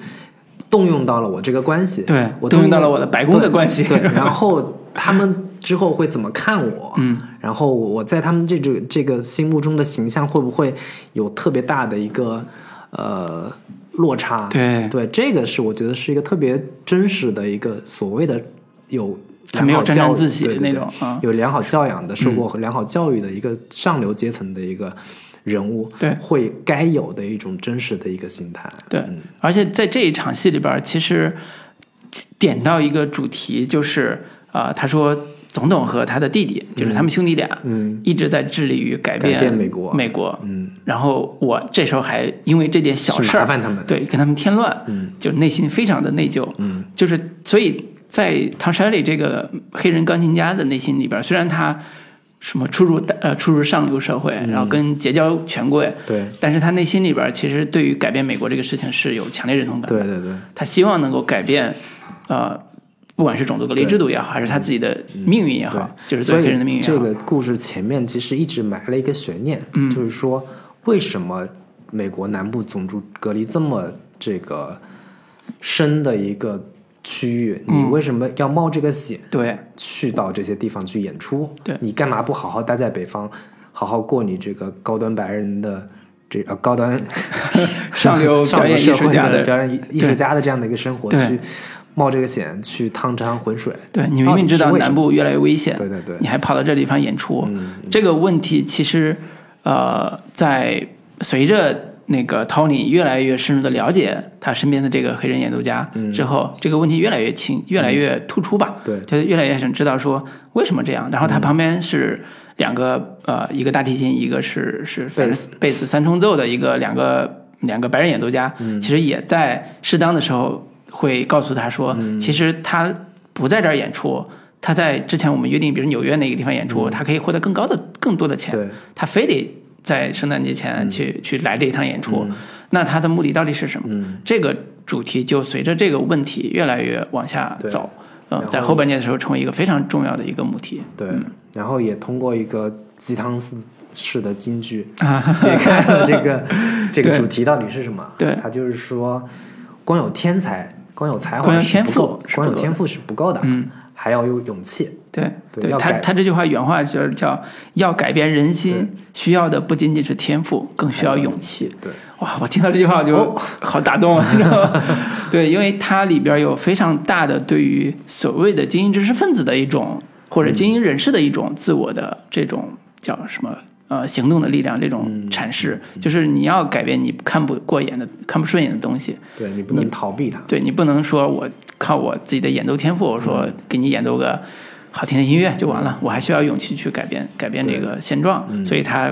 动用到了我这个关系，对我动用到了了我的白宫的关系对，对然后他们之后会怎么看我？嗯，然后我在他们这种这个心目中的形象会不会有特别大的一个呃落差？对。对，这个是我觉得是一个特别真实的一个所谓的有他没有沾沾自喜对对对。那种啊有良好教养的、受过良好教育的一个上流阶层的一个人物，对。会该有的一种真实的一个心态。对嗯，而且在这一场戏里边，其实点到一个主题，就是啊、他说总统和他的弟弟，就是他们兄弟俩，嗯。一直在致力于改变改变美国。美国，嗯，然后我这时候还因为这点小事儿，麻烦他们对，跟他们添乱，嗯，就内心非常的内疚，嗯，就是所以在唐山里这个黑人钢琴家的内心里边，虽然他什么出入呃出入上流社会，然后跟结交权贵，对。但是他内心里边其实对于改变美国这个事情是有强烈认同感的，对对对，他希望能够改变，呃，不管是种族隔离制度也好，还是他自己的命运也好，就是对所以黑人的命运也好，这个故事前面其实一直埋了一个悬念，嗯。就是说为什么美国南部种族隔离这么这个深的一个区域，你嗯为什么要冒这个险对。去到这些地方去演出？对。你干嘛不好好待在北方，好好过你这个高端白人的这呃高端 上流 上表演艺流社会术家的的表演艺艺术家的这样的一个生活，对。去冒这个险去趟这趟浑水？对，你明明知道南部越来越危险，对对对。你还跑到这地方演出，嗯。这个问题其实呃，在随着那个 Tony 越来越深入的了解他身边的这个黑人演奏家之后，这个问题越来越清，越来越突出吧。对就越来越想知道说为什么这样。然后他旁边是两个呃，一个大提琴，一个是是贝斯贝斯三重奏的一个两个两个白人演奏家，其实也在适当的时候会告诉他说，其实他不在这儿演出。他在之前我们约定，比如纽约那个地方演出，他可以获得更高的、更多的钱。他非得在圣诞节前去、去来这一趟演出，那他的目的到底是什么？这个主题就随着这个问题越来越往下对走，呃然，后在后半年的时候成为一个非常重要的一个母题。对，然后也通过一个鸡汤式式的金句 解开了这个 这个主题到底是什么。对他就是说，光有天才，光有才华光有天赋光有天赋是不够的，嗯，还要有勇气。对对他他这句话原话就是叫要改变人心，需要的不仅仅是天赋，更需要勇气。对，哇，我听到这句话我就哦好打动啊，你知道吗？对，因为它里边有非常大的对于所谓的精英知识分子的一种，或者精英人士的一种自我的这种叫什么呃行动的力量，这种阐释，就是你要改变你看不过眼的、看不顺眼的东西，对你不能逃避它。对你不能说我靠我自己的演奏天赋，我说给你演奏个好听的音乐就完了，我还需要勇气去改变改变这个现状，所以他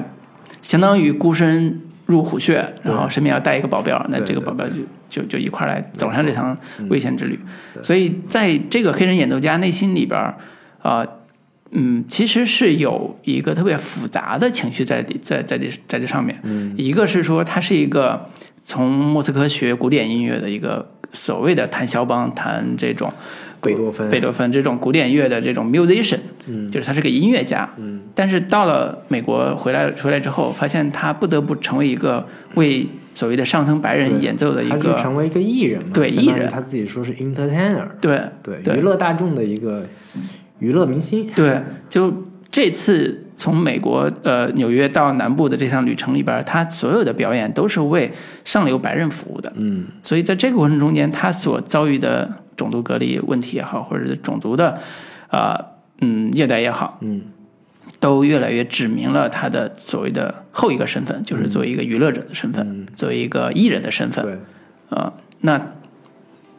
相当于孤身入虎穴，然后身边要带一个保镖，那这个保镖就就就一块儿来走上这趟危险之旅。所以在这个黑人演奏家内心里边儿，啊、嗯，其实是有一个特别复杂的情绪在里，在在这在这上面。嗯，一个是说他是一个从莫斯科学古典音乐的一个所谓的弹肖邦、弹这种贝多芬。贝多芬这种古典乐的这种 musician，嗯，就是他是个音乐家，嗯，但是到了美国回来回来之后，发现他不得不成为一个为所谓的上层白人演奏的一个成为一个艺人嘛？对艺人。他自己说是 entertainer，对对，对。娱乐大众的一个娱乐明星。对，就这次从美国呃纽约到南部的这趟旅程里边，他所有的表演都是为上流白人服务的。嗯，所以在这个过程中间，他所遭遇的种族隔离问题也好，或者是种族的啊嗯虐待也好，嗯，都越来越指明了他的所谓的后一个身份，就是作为一个娱乐者的身份，作为一个艺人的身份。对，呃，那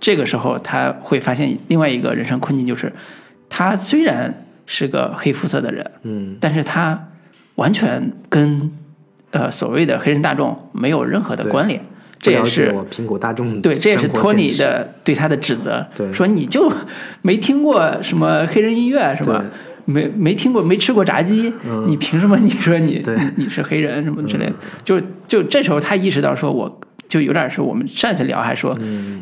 这个时候他会发现另外一个人生困境，就是他虽然是个黑肤色的人，嗯，但是他完全跟呃所谓的黑人大众没有任何的关联，这也是苹果大众对，这也是托尼的对他的指责，对说你就 没听过什么黑人音乐是吧？没没听过，没吃过炸鸡，你凭什么你说你你你是黑人什么之类的？就就这时候他意识到说，我就有点是我们上次聊还说，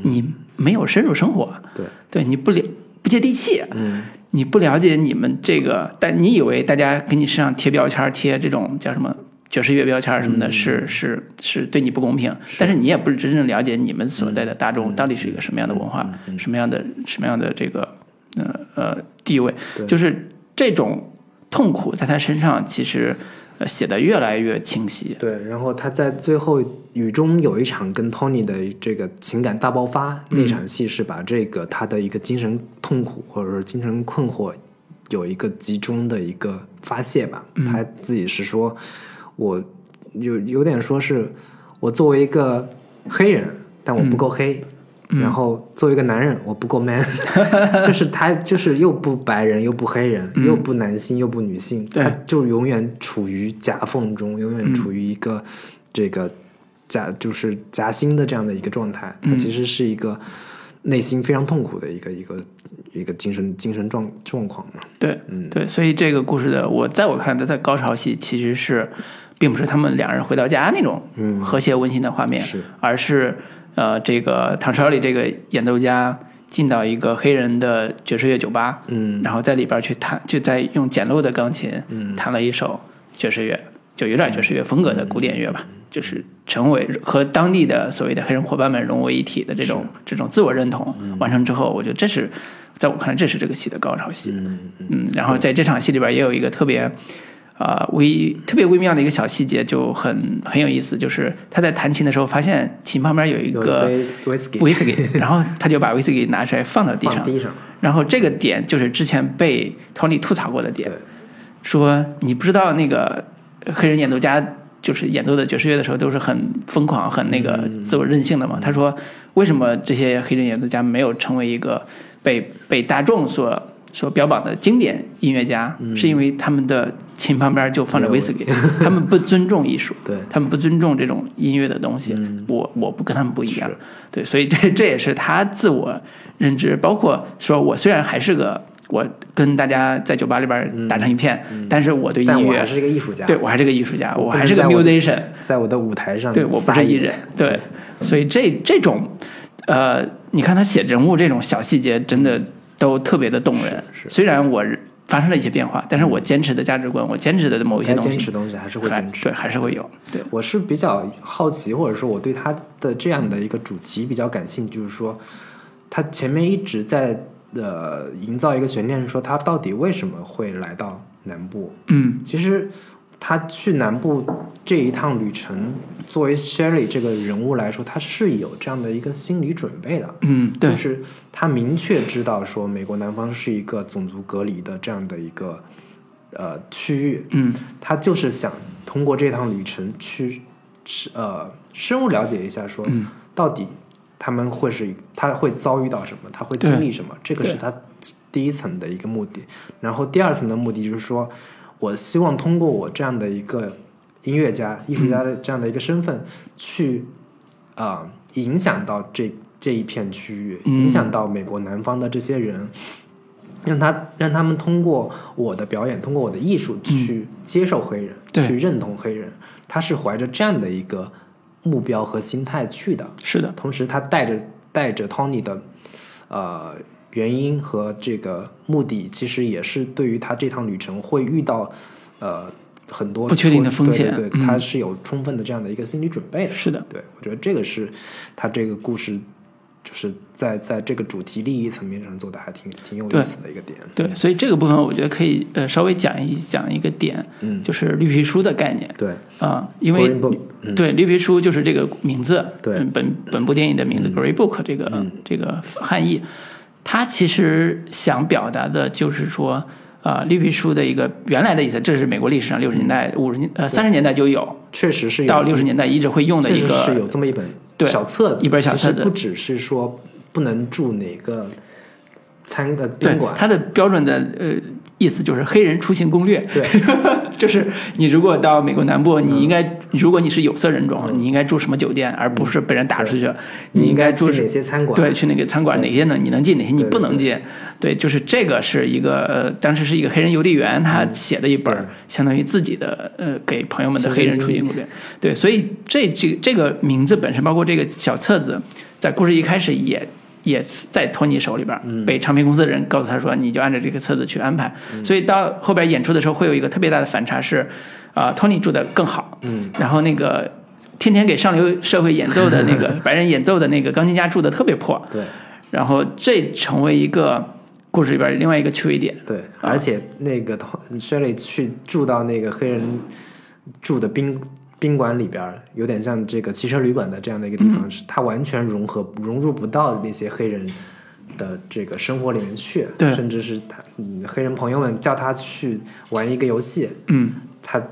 你没有深入生活，对，对，你不了不接地气，嗯，你不了解你们这个，但你以为大家给你身上贴标签，贴这种叫什么爵士乐标签什么的，是是是对你不公平，但是你也不是真正了解你们所在的大众到底是一个什么样的文化，什么样的什么样的这个呃呃地位，就是这种痛苦在他身上其实呃写的越来越清晰，对，然后他在最后雨中有一场跟 Tony 的这个情感大爆发，那场戏是把这个他的一个精神痛苦或者说精神困惑有一个集中的一个发泄吧。他自己是说，我有有点说是我作为一个黑人，但我不够黑。然后作为一个男人，我不够 man，就是他就是又不白人又不黑人，又不男性又不女性，对。他就永远处于夹缝中，永远处于一个这个夹就是夹心的这样的一个状态。他其实是一个内心非常痛苦的一个一个一个精神精神状状况嘛。对，嗯对，所以这个故事的我在我看来，在高潮戏其实是，并不是他们两人回到家那种嗯。和谐温馨的画面，是。而是呃，这个唐绍里这个演奏家进到一个黑人的爵士乐酒吧，嗯然后在里边去弹，就在用简陋的钢琴，嗯弹了一首爵士乐，就有点爵士乐风格的古典乐吧，就是成为和当地的所谓的黑人伙伴们融为一体的这种这种自我认同完成之后，我觉得这是在我看来这是这个戏的高潮戏。嗯嗯，然后在这场戏里边也有一个特别，啊、微特别微妙的一个小细节，就很很有意思，就是他在弹琴的时候发现琴旁边有一个威士忌，然后他就把威士忌拿出来放到地上，地上，然后这个点就是之前被 Tony 吐槽过的点，说你不知道那个黑人演奏家就是演奏的爵士乐的时候都是很疯狂、很那个自我任性的嘛。他说，为什么这些黑人演奏家没有成为一个被被大众所所标榜的经典音乐家，是因为他们的琴旁边就放着威士忌，他们不尊重艺术，对。他们不尊重这种音乐的东西。我我不跟他们不一样，对，所以这这也是他自我认知，包括说我虽然还是个我跟大家在酒吧里边打成一片，但是我对音乐我还是一个艺术家，对我还是个艺术家，我还是个 musician，在我的舞台上对我不是艺人，对，所以这这种呃，你看他写人物这种小细节，真的都特别的动人。虽然我发生了一些变化，但是我坚持的价值观，我坚持的某一些东西，坚持东西还是会坚持。对还是会有，对，我是比较好奇，或者说我对他的这样的一个主题比较感兴趣，就是说他前面一直在呃营造一个悬念，说他到底为什么会来到南部？嗯其实他去南部这一趟旅程，作为 Sherry 这个人物来说，他是有这样的一个心理准备的。嗯，对。就，是他明确知道说美国南方是一个种族隔离的这样的一个呃区域，嗯。他就是想通过这趟旅程去是呃深入了解一下，说嗯。到底他们会是他会遭遇到什么，他会经历什么，这个是他第一层的一个目的。然后第二层的目的就是说，我希望通过我这样的一个音乐家、艺术家的这样的一个身份，去啊、影响到这这一片区域，嗯影响到美国南方的这些人。让他让他们通过我的表演，通过我的艺术去接受黑人，嗯去认同黑人。他是怀着这样的一个目标和心态去的，是的，同时他带着带着 Tony 的呃原因和这个目的，其实也是对于他这趟旅程会遇到呃很多不确定的风险对对对，嗯。他是有充分的这样的一个心理准备的。是的，对我觉得这个是他这个故事。就是在在这个主题利益层面上做的还挺挺有意思的一个点，对，所以这个部分我觉得可以呃稍微讲一讲一个点，嗯，就是绿皮书的概念。对，啊、因为对绿皮书就是这个名字，对。嗯本本部电影的名字、Grey Book 这个、嗯。这个汉译，它其实想表达的就是说。呃、绿皮书的一个原来的意思，这是美国历史上六十年代、五十年呃三十年代就有，确实是有。到六十年代一直会用的一个是有这么一本对小册子，一本小册子。不只是说不能住哪个餐呃对宾馆，它的标准的呃意思就是黑人出行攻略，对，就是你如果到美国南部，你应该如果你是有色人种，你应该住什么酒店，而不是被人打出去。你应该住去哪些餐馆？对，去那个餐馆，哪些能？你能进，哪些你不能进？对，就是这个是一个呃，当时是一个黑人邮递员他写的一本对相当于自己的呃给朋友们的黑人出行攻略。对，所以这这这个名字本身，包括这个小册子，在故事一开始也。也在托尼手里边，被唱片公司的人告诉他说：“你就按照这个册子去安排。所以到后边演出的时候，会有一个特别大的反差是，啊、托尼住的更好，嗯，然后那个天天给上流社会演奏的那个白人演奏的那个钢琴家住的特别破，对然后这成为一个故事里边另外一个趣味点。对，而且那个 Shirley 去住到那个黑人住的宾宾馆里边儿，有点像这个汽车旅馆的这样的一个地嗯方，是他完全融合融入不到那些黑人的这个生活里面去，对。甚至是他嗯黑人朋友们叫他去玩一个游戏，嗯，他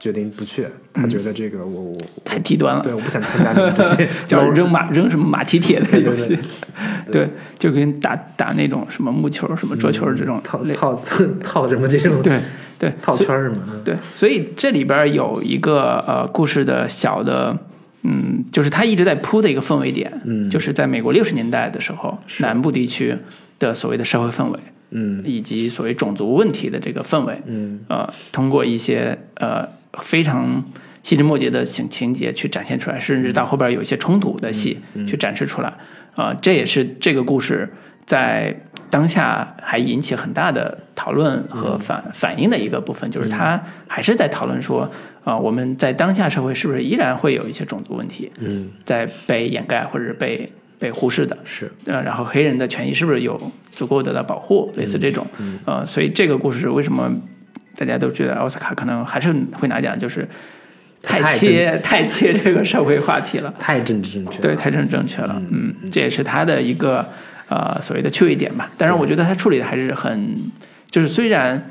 决定不去，他觉得这个我我太低端了，对我不想参加你们这些叫 low- 扔马扔什么马蹄铁的游戏，对，就跟打打那种什么木球、什么桌球这种嗯套类，套 套什么这种对对，套圈儿什么的，对，所以这里边有一个呃故事的小的，嗯，就是他一直在铺的一个氛围点，嗯。就是在美国六十年代的时候，南部地区的所谓的社会氛围，嗯。以及所谓种族问题的这个氛围，嗯。呃，通过一些呃非常细枝末节的情情节去展现出来，甚至到后边有一些冲突的戏去展示出来，啊、这也是这个故事在当下还引起很大的讨论和反、反应的一个部分，就是他还是在讨论说，啊、我们在当下社会是不是依然会有一些种族问题嗯。在被掩盖或者被被忽视的，是。呃，然后黑人的权益是不是有足够得到保护，类似这种，呃，所以这个故事为什么大家都觉得奥斯卡可能还是会拿奖，就是太太切 太切这个社会话题了，太政治正确，对，太政治正确了，嗯，这也是他的一个呃所谓的趣味点吧。当然，我觉得他处理的还是很，就是虽然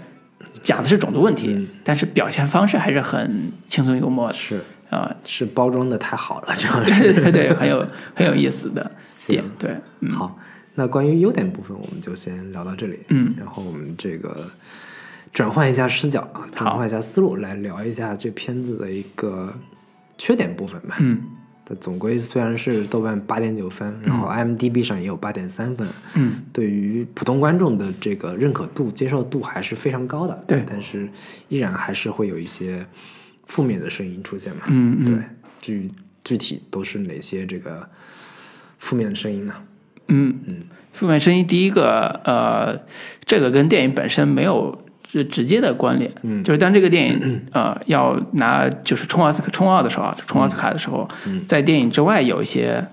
讲的是种族问题，嗯。但是表现方式还是很轻松幽默的。是。啊、是包装的太好了，就。对对对，很有 很有意思的点，对，嗯。好，那关于优点部分，我们就先聊到这里。嗯，然后我们这个转换一下视角，转换一下思路，来聊一下这片子的一个缺点部分吧。嗯它总归虽然是豆瓣八点九分，然后 IMDB 上也有八点三分，嗯对于普通观众的这个认可度、接受度还是非常高的。对但是依然还是会有一些负面的声音出现嘛。嗯嗯对，具具体都是哪些这个负面的声音呢？嗯嗯，负面声音第一个，呃，这个跟电影本身没有直直接的关联，嗯。就是当这个电影呃要拿就是冲奥斯卡冲奥的时候啊，冲奥斯卡的时候，嗯。在电影之外有一些。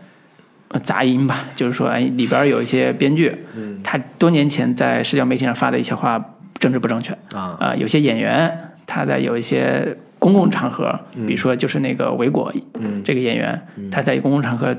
呃杂音吧，就是说，哎，里边有一些编剧，嗯。他多年前在社交媒体上发的一些话政治不正确，啊，啊，有些演员他在有一些公共场合，比如说就是那个维果嗯。这个演员，他在公共场合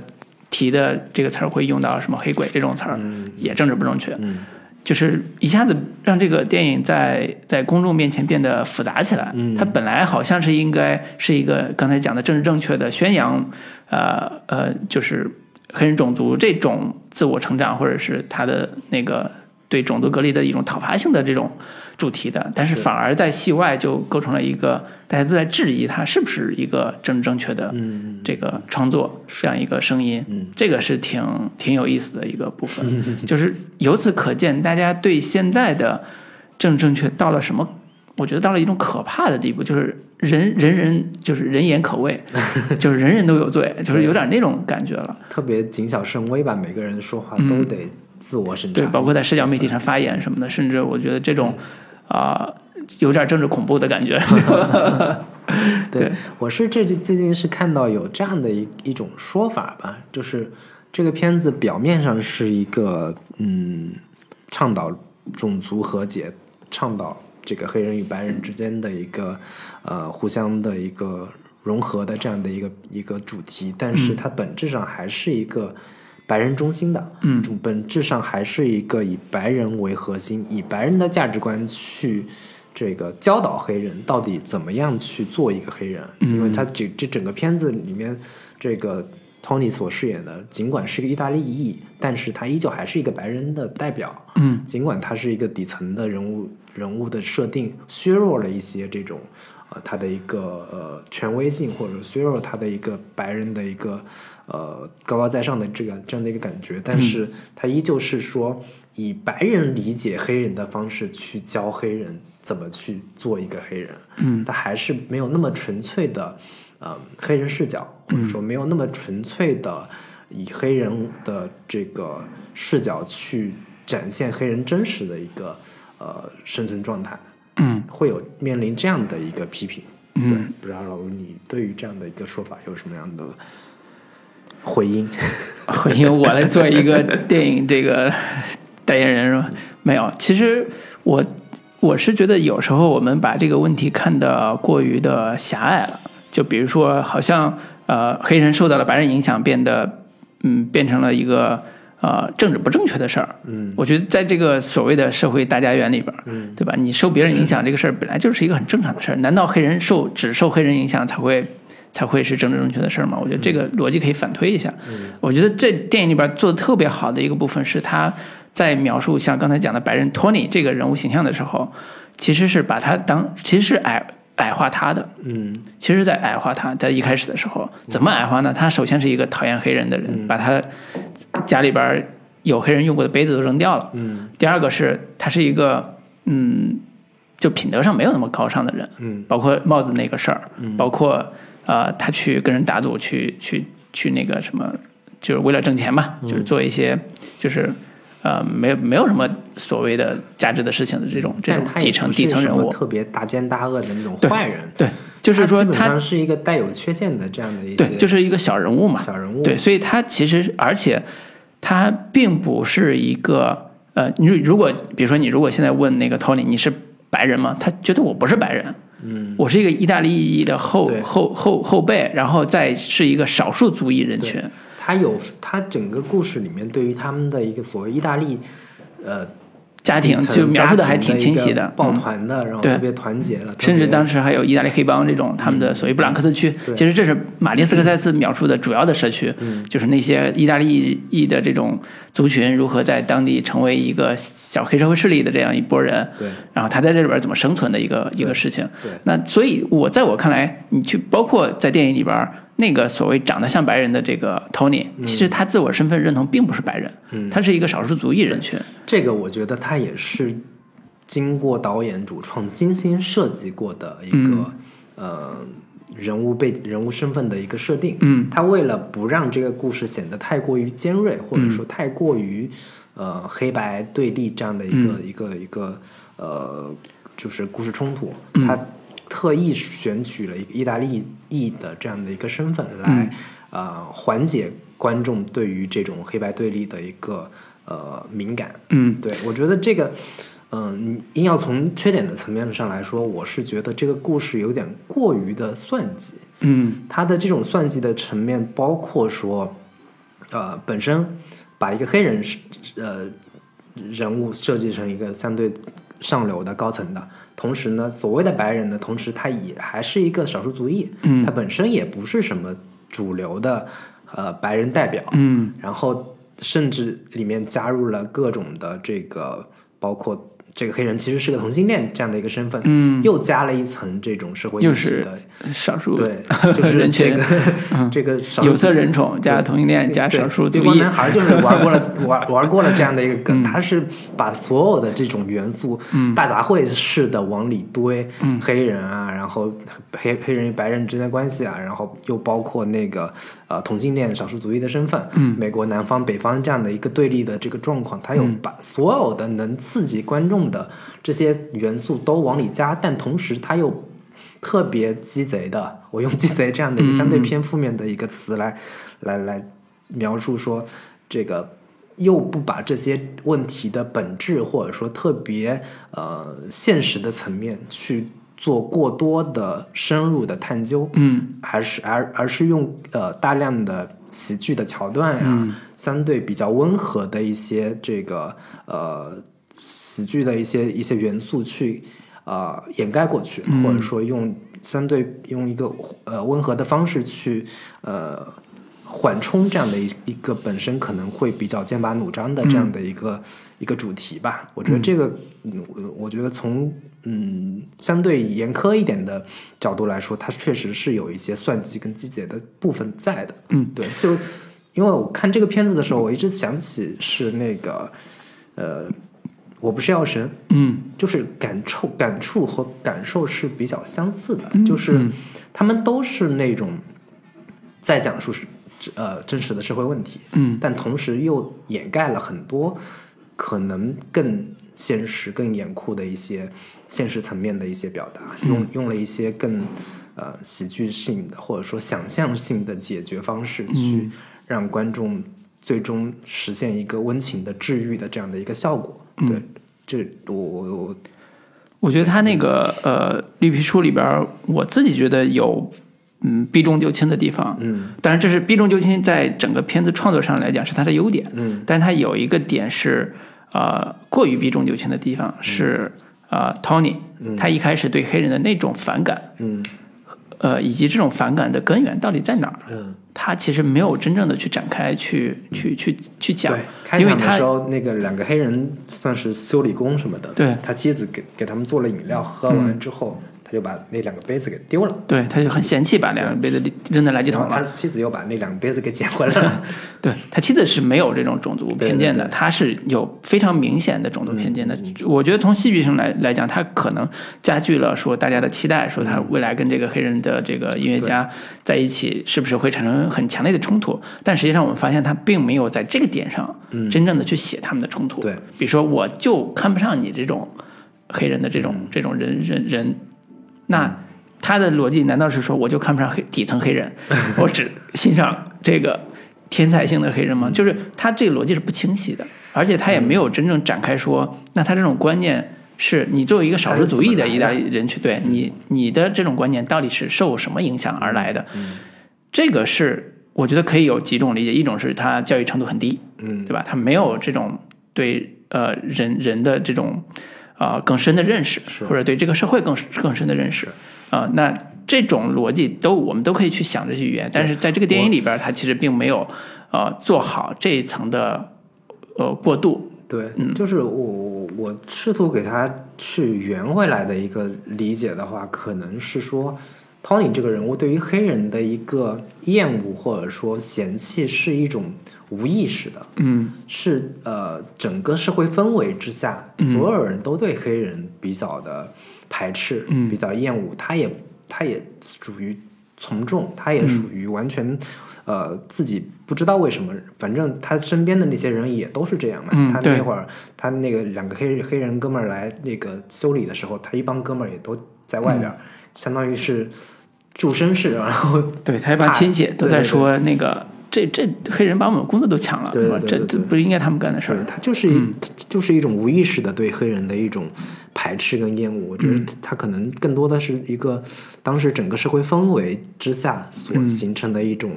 提的这个词儿会用到什么黑鬼这种词儿，嗯。也政治不正确，嗯就是一下子让这个电影在在公众面前变得复杂起来。嗯它本来好像是应该是一个刚才讲的政治正确的宣扬，呃呃，就是黑人种族这种自我成长，或者是他的那个对种族隔离的一种讨伐性的这种主题的，但是是反而在戏外就构成了一个大家都在质疑它是不是一个政治正确的嗯这个创作这样一个声音，嗯这个是挺挺有意思的一个部分，就是由此可见，大家对现在的政治正确到了什么？我觉得到了一种可怕的地步，就是人人人就是人言可畏，就是人人都有罪，就是有点那种感觉了。特别谨小慎微吧，每个人说话嗯都得自我审查。对，包括在社交媒体上发言什么的，甚至我觉得这种啊、有点政治恐怖的感觉。对我是这最近是看到有这样的一一种说法吧，就是这个片子表面上是一个嗯倡导种族和解，倡导这个黑人与白人之间的一个呃互相的一个融合的这样的一个一个主题，但是它本质上还是一个白人中心的，嗯。本质上还是一个以白人为核心，以白人的价值观去这个教导黑人到底怎么样去做一个黑人，因为他这这整个片子里面，这个 Tony 所饰演的，尽管是一个意大利裔，但是他依旧还是一个白人的代表，嗯。尽管他是一个底层的人物人物的设定，削弱了一些这种呃他的一个呃权威性，或者削弱他的一个白人的一个呃高高在上的这个这样的一个感觉，但是他依旧是说以白人理解黑人的方式去教黑人怎么去做一个黑人，嗯，他还是没有那么纯粹的呃黑人视角，或者说没有那么纯粹的以黑人的这个视角去展现黑人真实的一个呃生存状态，嗯。会有面临这样的一个批评。嗯。对，不知道老卢你对于这样的一个说法有什么样的回音？回音我来做一个电影这个代言人是吧？没有，其实我我是觉得有时候我们把这个问题看得过于的狭隘了。就比如说，好像呃黑人受到了白人影响，变得嗯变成了一个呃政治不正确的事儿。嗯我觉得在这个所谓的社会大家园里边儿，嗯对吧？你受别人影响这个事儿本来就是一个很正常的事儿，难道黑人受只受黑人影响才会才会是政治正确的事儿嘛？我觉得这个逻辑可以反推一下。我觉得这电影里边做的特别好的一个部分是他在描述像刚才讲的白人托尼这个人物形象的时候，其实是把他当其实是矮矮化他的，嗯其实，在矮化他，在一开始的时候，怎么矮化呢？他首先是一个讨厌黑人的人，把他家里边有黑人用过的杯子都扔掉了。嗯第二个是他是一个嗯，就品德上没有那么高尚的人，嗯包括帽子那个事儿，包括呃，他去跟人打赌，去去去那个什么，就是为了挣钱嘛，就是做一些就是呃，没有没有什么所谓的价值的事情的这种这种底层底层人物，特别大奸大恶的那种坏人，对，就是说他他是一个带有缺陷的这样的一些对，就是一个小人物嘛，小人物，对，所以他其实，而且他并不是一个呃，你如果比如说你如果现在问那个 Tony 你是白人吗？他觉得我不是白人，嗯，我是一个意大利裔的后后后后辈，然后再是一个少数族裔人群，他有他整个故事里面对于他们的一个所谓意大利，呃，家庭，就描述的还挺清晰的，抱嗯。团的，然后特别团结的，甚至当时时还有意大利黑帮这种他们的所谓布朗克斯区，其实这是马丁斯科塞斯描述的主要的社区，就是那些意大利裔的这种族群如何在当地成为一个小黑社会势力的这样一拨人，对。然后他在这里边怎么生存的一个一个事情。对。那所以我在我看来，你去包括在电影里边那个所谓长得像白人的这个 Tony，、其实他自我身份认同并不是白人，他是一个少数族裔人群。这个我觉得他也是经过导演主创精心设计过的一个、嗯。呃人物背人物身份的一个设定。嗯，他为了不让这个故事显得太过于尖锐，或者说太过于呃黑白对立这样的一个、一个一个呃就是故事冲突，他特意选取了一个意大利裔的这样的一个身份来、呃缓解观众对于这种黑白对立的一个呃敏感。嗯对我觉得这个。嗯，你硬要从缺点的层面上来说，我是觉得这个故事有点过于的算计。嗯他的这种算计的层面，包括说，呃，本身把一个黑人是呃人物设计成一个相对上流的高层的，同时呢，所谓的白人呢，同时他也还是一个少数族裔，嗯。他本身也不是什么主流的呃白人代表，嗯。然后甚至里面加入了各种的这个，包括这个黑人其实是个同性恋这样的一个身份，嗯，又加了一层这种社会意识的，少数对，就是人群这个 这个少数有色人种加同性恋加少数族裔对光男，孩就是玩过了 玩玩过了这样的一个梗，他是把所有的这种元素大杂烩式的往里堆，黑人啊，然后黑黑人与白人之间的关系啊，然后又包括那个呃同性恋少数族裔的身份，嗯。美国南方北方这样的一个对立的这个状况，他又把所有的能刺激观众的这些元素都往里加，但同时它又特别鸡贼的，我用鸡贼这样的一个相对偏负面的一个词来、来来描述说这个。又不把这些问题的本质，或者说特别呃现实的层面去做过多的深入的探究，嗯还是而而是用呃大量的喜剧的桥段呀、嗯相对比较温和的一些这个呃喜剧的一些一些元素去呃掩盖过去，或者说用相对用一个呃温和的方式去呃缓冲这样的一一个本身可能会比较剑拔弩张的这样的一个、一个主题吧。我觉得这个，嗯，我我觉得从嗯相对严苛一点的角度来说，它确实是有一些算计跟机节的部分在的。嗯，对，就因为我看这个片子的时候，我一直想起是那个呃，我不是药神，嗯。就是感触、感触和感受是比较相似的，嗯。就是他们都是那种在讲述是呃真实的社会问题，嗯。但同时又掩盖了很多可能更现实、更严酷的一些现实层面的一些表达，用用了一些更呃喜剧性的或者说想象性的解决方式，去让观众最终实现一个温情的治愈的这样的一个效果。对，这我我我我觉得他那个呃绿皮书里边，我自己觉得有嗯避重就轻的地方，嗯。当然这是避重就轻，在整个片子创作上来讲是它的优点，嗯。但它有一个点是呃过于避重就轻的地方是呃 Tony 他一开始对黑人的那种反感，嗯。呃以及这种反感的根源到底在哪儿？嗯，他其实没有真正的去展开去去去去讲，，开因为他那个两个黑人算是修理工什么的，对。他妻子给给他们做了饮料，喝完之后，他就把那两个杯子给丢了。对他就很嫌弃把两个杯子扔在垃圾桶了。他妻子又把那两个杯子给捡回来了。对他妻子是没有这种种族偏见的，对对对他是有非常明显的种族偏见的。我觉得从戏剧上来来讲，他可能加剧了说大家的期待，说他未来跟这个黑人的这个音乐家在一起是不是会产生很强烈的冲突？但实际上我们发现他并没有在这个点上真正的去写他们的冲突。对，比如说我就看不上你这种黑人的这种这种人人人，那。他的逻辑难道是说我就看不上黑底层黑人，我只欣赏这个天才性的黑人吗？就是他这个逻辑是不清晰的，而且他也没有真正展开说，那他这种观念是你作为一个少数族裔的意大利人去对你你的这种观念到底是受什么影响而来的？这个是我觉得可以有几种理解，一种是他教育程度很低，嗯对吧？他没有这种对呃人人的这种啊、更深的认识，或者对这个社会更更深的认识啊、那这种逻辑都我们都可以去想这些语言，但是在这个电影里边儿，它其实并没有呃做好这一层的呃过渡。对，嗯就是我我我试图给他去圆回来的一个理解的话，可能是说，Tony 这个人物对于黑人的一个厌恶或者说嫌弃是一种无意识的，嗯。是呃整个社会氛围之下，所有人都对黑人比较的排斥，嗯。比较厌恶，他也他也属于从众，他也属于完全。呃，自己不知道为什么，反正他身边的那些人也都是这样嘛。他那会儿，他那个两个黑黑人哥们儿来那个修理的时候，他一帮哥们儿也都在外边儿，相当于是助绅士，然后对他一帮怕亲戚都在说那个这这黑人把我们工作都抢了，对是吧？这这不是应该他们干的事儿。他就是一、就是一种无意识的对黑人的一种排斥跟厌恶。我觉得他可能更多的是一个当时整个社会氛围之下所形成的一种、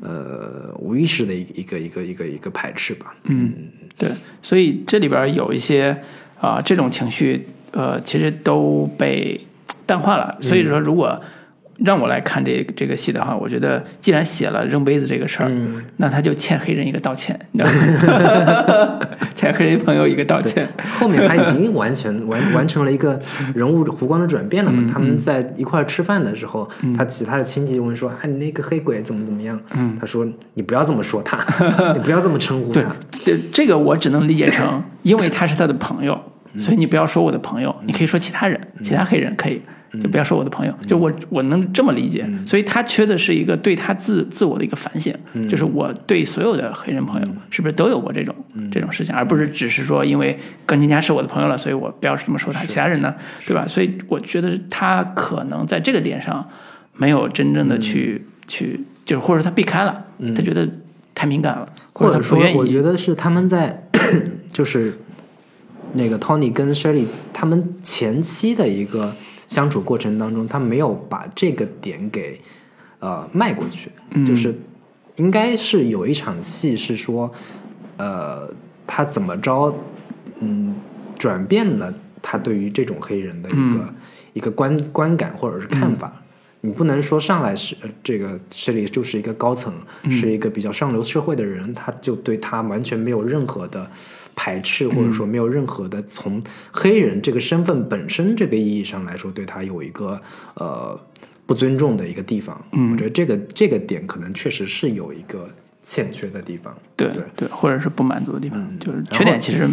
呃无意识的一一个一个一个一个排斥吧。嗯，对，所以这里边有一些啊、这种情绪，呃，其实都被淡化了。所以说，如果让我来看这这个戏的话，我觉得既然写了扔杯子这个事儿，那他就欠黑人一个道歉，你知道吗？欠黑人朋友一个道歉。后面他已经完全 完完成了一个人物弧光的转变了嘛。他们在一块儿吃饭的时候，他其他的亲戚问说：“啊，你那个黑鬼怎么怎么样？”他说：“你不要这么说他，你不要这么称呼对他。，这这个我只能理解成，因为他是他的朋友，所以你不要说我的朋友，你可以说其他人，其他黑人可以，就不要说我的朋友。就我我能这么理解，所以他缺的是一个对他自自我的一个反省，就是我对所有的黑人朋友是不是都有过这种这种事情，而不是只是说因为钢琴家是我的朋友了，所以我不要这么说他，其他人呢，对吧？所以我觉得他可能在这个点上没有真正的去去，就是或者他避开了，他觉得太敏感了，或或者他不愿，意。我觉得是他们在 就是那个 Tony 跟 Shirley 他们前期的一个相处过程当中，他没有把这个点给呃迈过去，嗯。就是应该是有一场戏是说，呃，他怎么着，嗯，转变了他对于这种黑人的一个、嗯。一个观观感或者是看法。你不能说上来是呃这个这里就是一个高层，嗯。是一个比较上流社会的人，他就对他完全没有任何的排斥，或者说没有任何的从黑人这个身份本身这个意义上来说，对他有一个呃不尊重的一个地方。嗯。我觉得这个这个点可能确实是有一个欠缺的地方。对对。对，或者是不满足的地方，嗯。就是缺点其实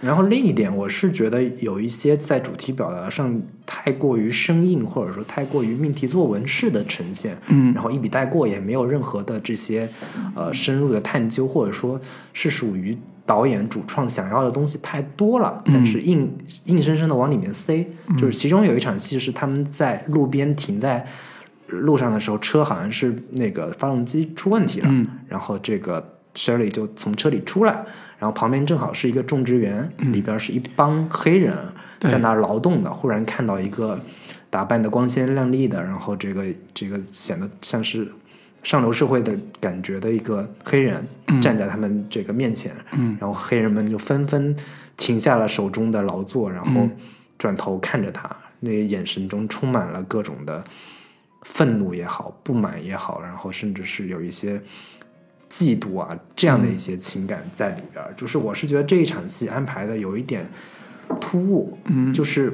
然后另一点，我是觉得有一些在主题表达上太过于生硬，或者说太过于命题作文式的呈现，嗯。然后一笔带过，也没有任何的这些呃深入的探究，或者说是属于导演主创想要的东西太多了，但是硬硬生生的往里面塞。就是其中有一场戏是他们在路边停在路上的时候，车好像是那个发动机出问题了，嗯。然后这个 Shirley 就从车里出来，然后旁边正好是一个种植园，里边是一帮黑人在那儿劳动的。忽然看到一个打扮的光鲜亮丽的，然后这个这个显得像是上流社会的感觉的一个黑人站在他们这个面前，嗯。然后黑人们就纷纷停下了手中的劳作，然后嗯。转头看着他，那个眼神中充满了各种的愤怒也好，不满也好，然后甚至是有一些嫉妒啊这样的一些情感在里边儿。就是我是觉得这一场戏安排的有一点突兀，嗯就是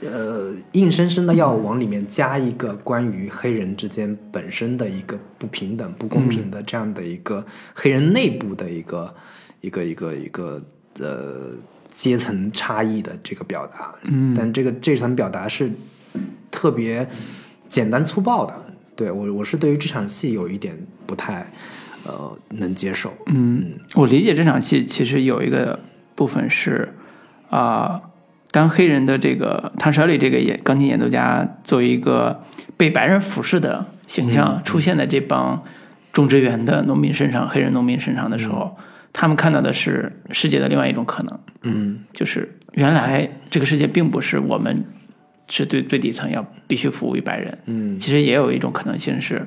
呃，硬生生的要往里面加一个关于黑人之间本身的一个不平等、不公平的这样的一个黑人内部的一个一个一个一个呃阶层差异的这个表达。嗯但这个这层表达是特别简单粗暴的。对我，我是对于这场戏有一点不太呃能接受。嗯，我理解这场戏其实有一个部分是啊、当黑人的这个汤舍里这个演钢琴演奏家作为一个被白人俯视的形象出现在这帮种植园的农民身上，黑人农民身上的时候，他们看到的是世界的另外一种可能，嗯。就是原来这个世界并不是我们是对最底层要必须服务于白人，嗯。其实也有一种可能性是，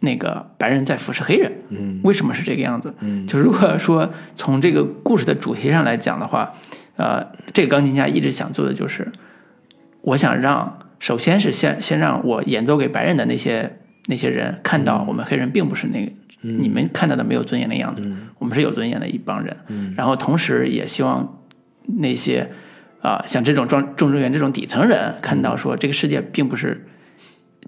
那个白人在俯视黑人，嗯。为什么是这个样子？嗯。就如果说从这个故事的主题上来讲的话，呃，这个钢琴家一直想做的就是，我想让首先是先先让我演奏给白人的那些那些人看到，我们黑人并不是那个、你们看到的没有尊严的样子，我们是有尊严的一帮人。然后同时也希望那些啊、像这种庄种植园这种底层人看到说，这个世界并不是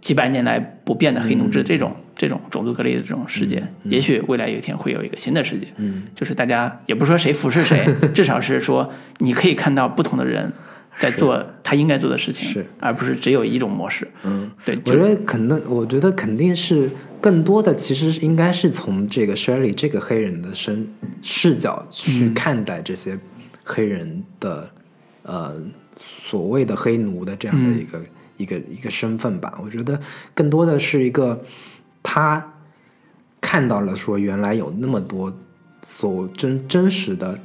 几百年来不变的黑奴制这种、这种种族隔离的这种世界，也许未来有一天会有一个新的世界，嗯。就是大家也不说谁服侍谁，至少是说你可以看到不同的人在做他应该做的事情，是。而不是只有一种模式。嗯，对，我觉得可能，我觉得肯定是更多的，其实应该是从这个 Shirley 这个黑人的身视角去看待这些黑人的、呃所谓的黑奴的这样的一个、一个一个身份吧。我觉得更多的是一个他看到了说原来有那么多所真真实的、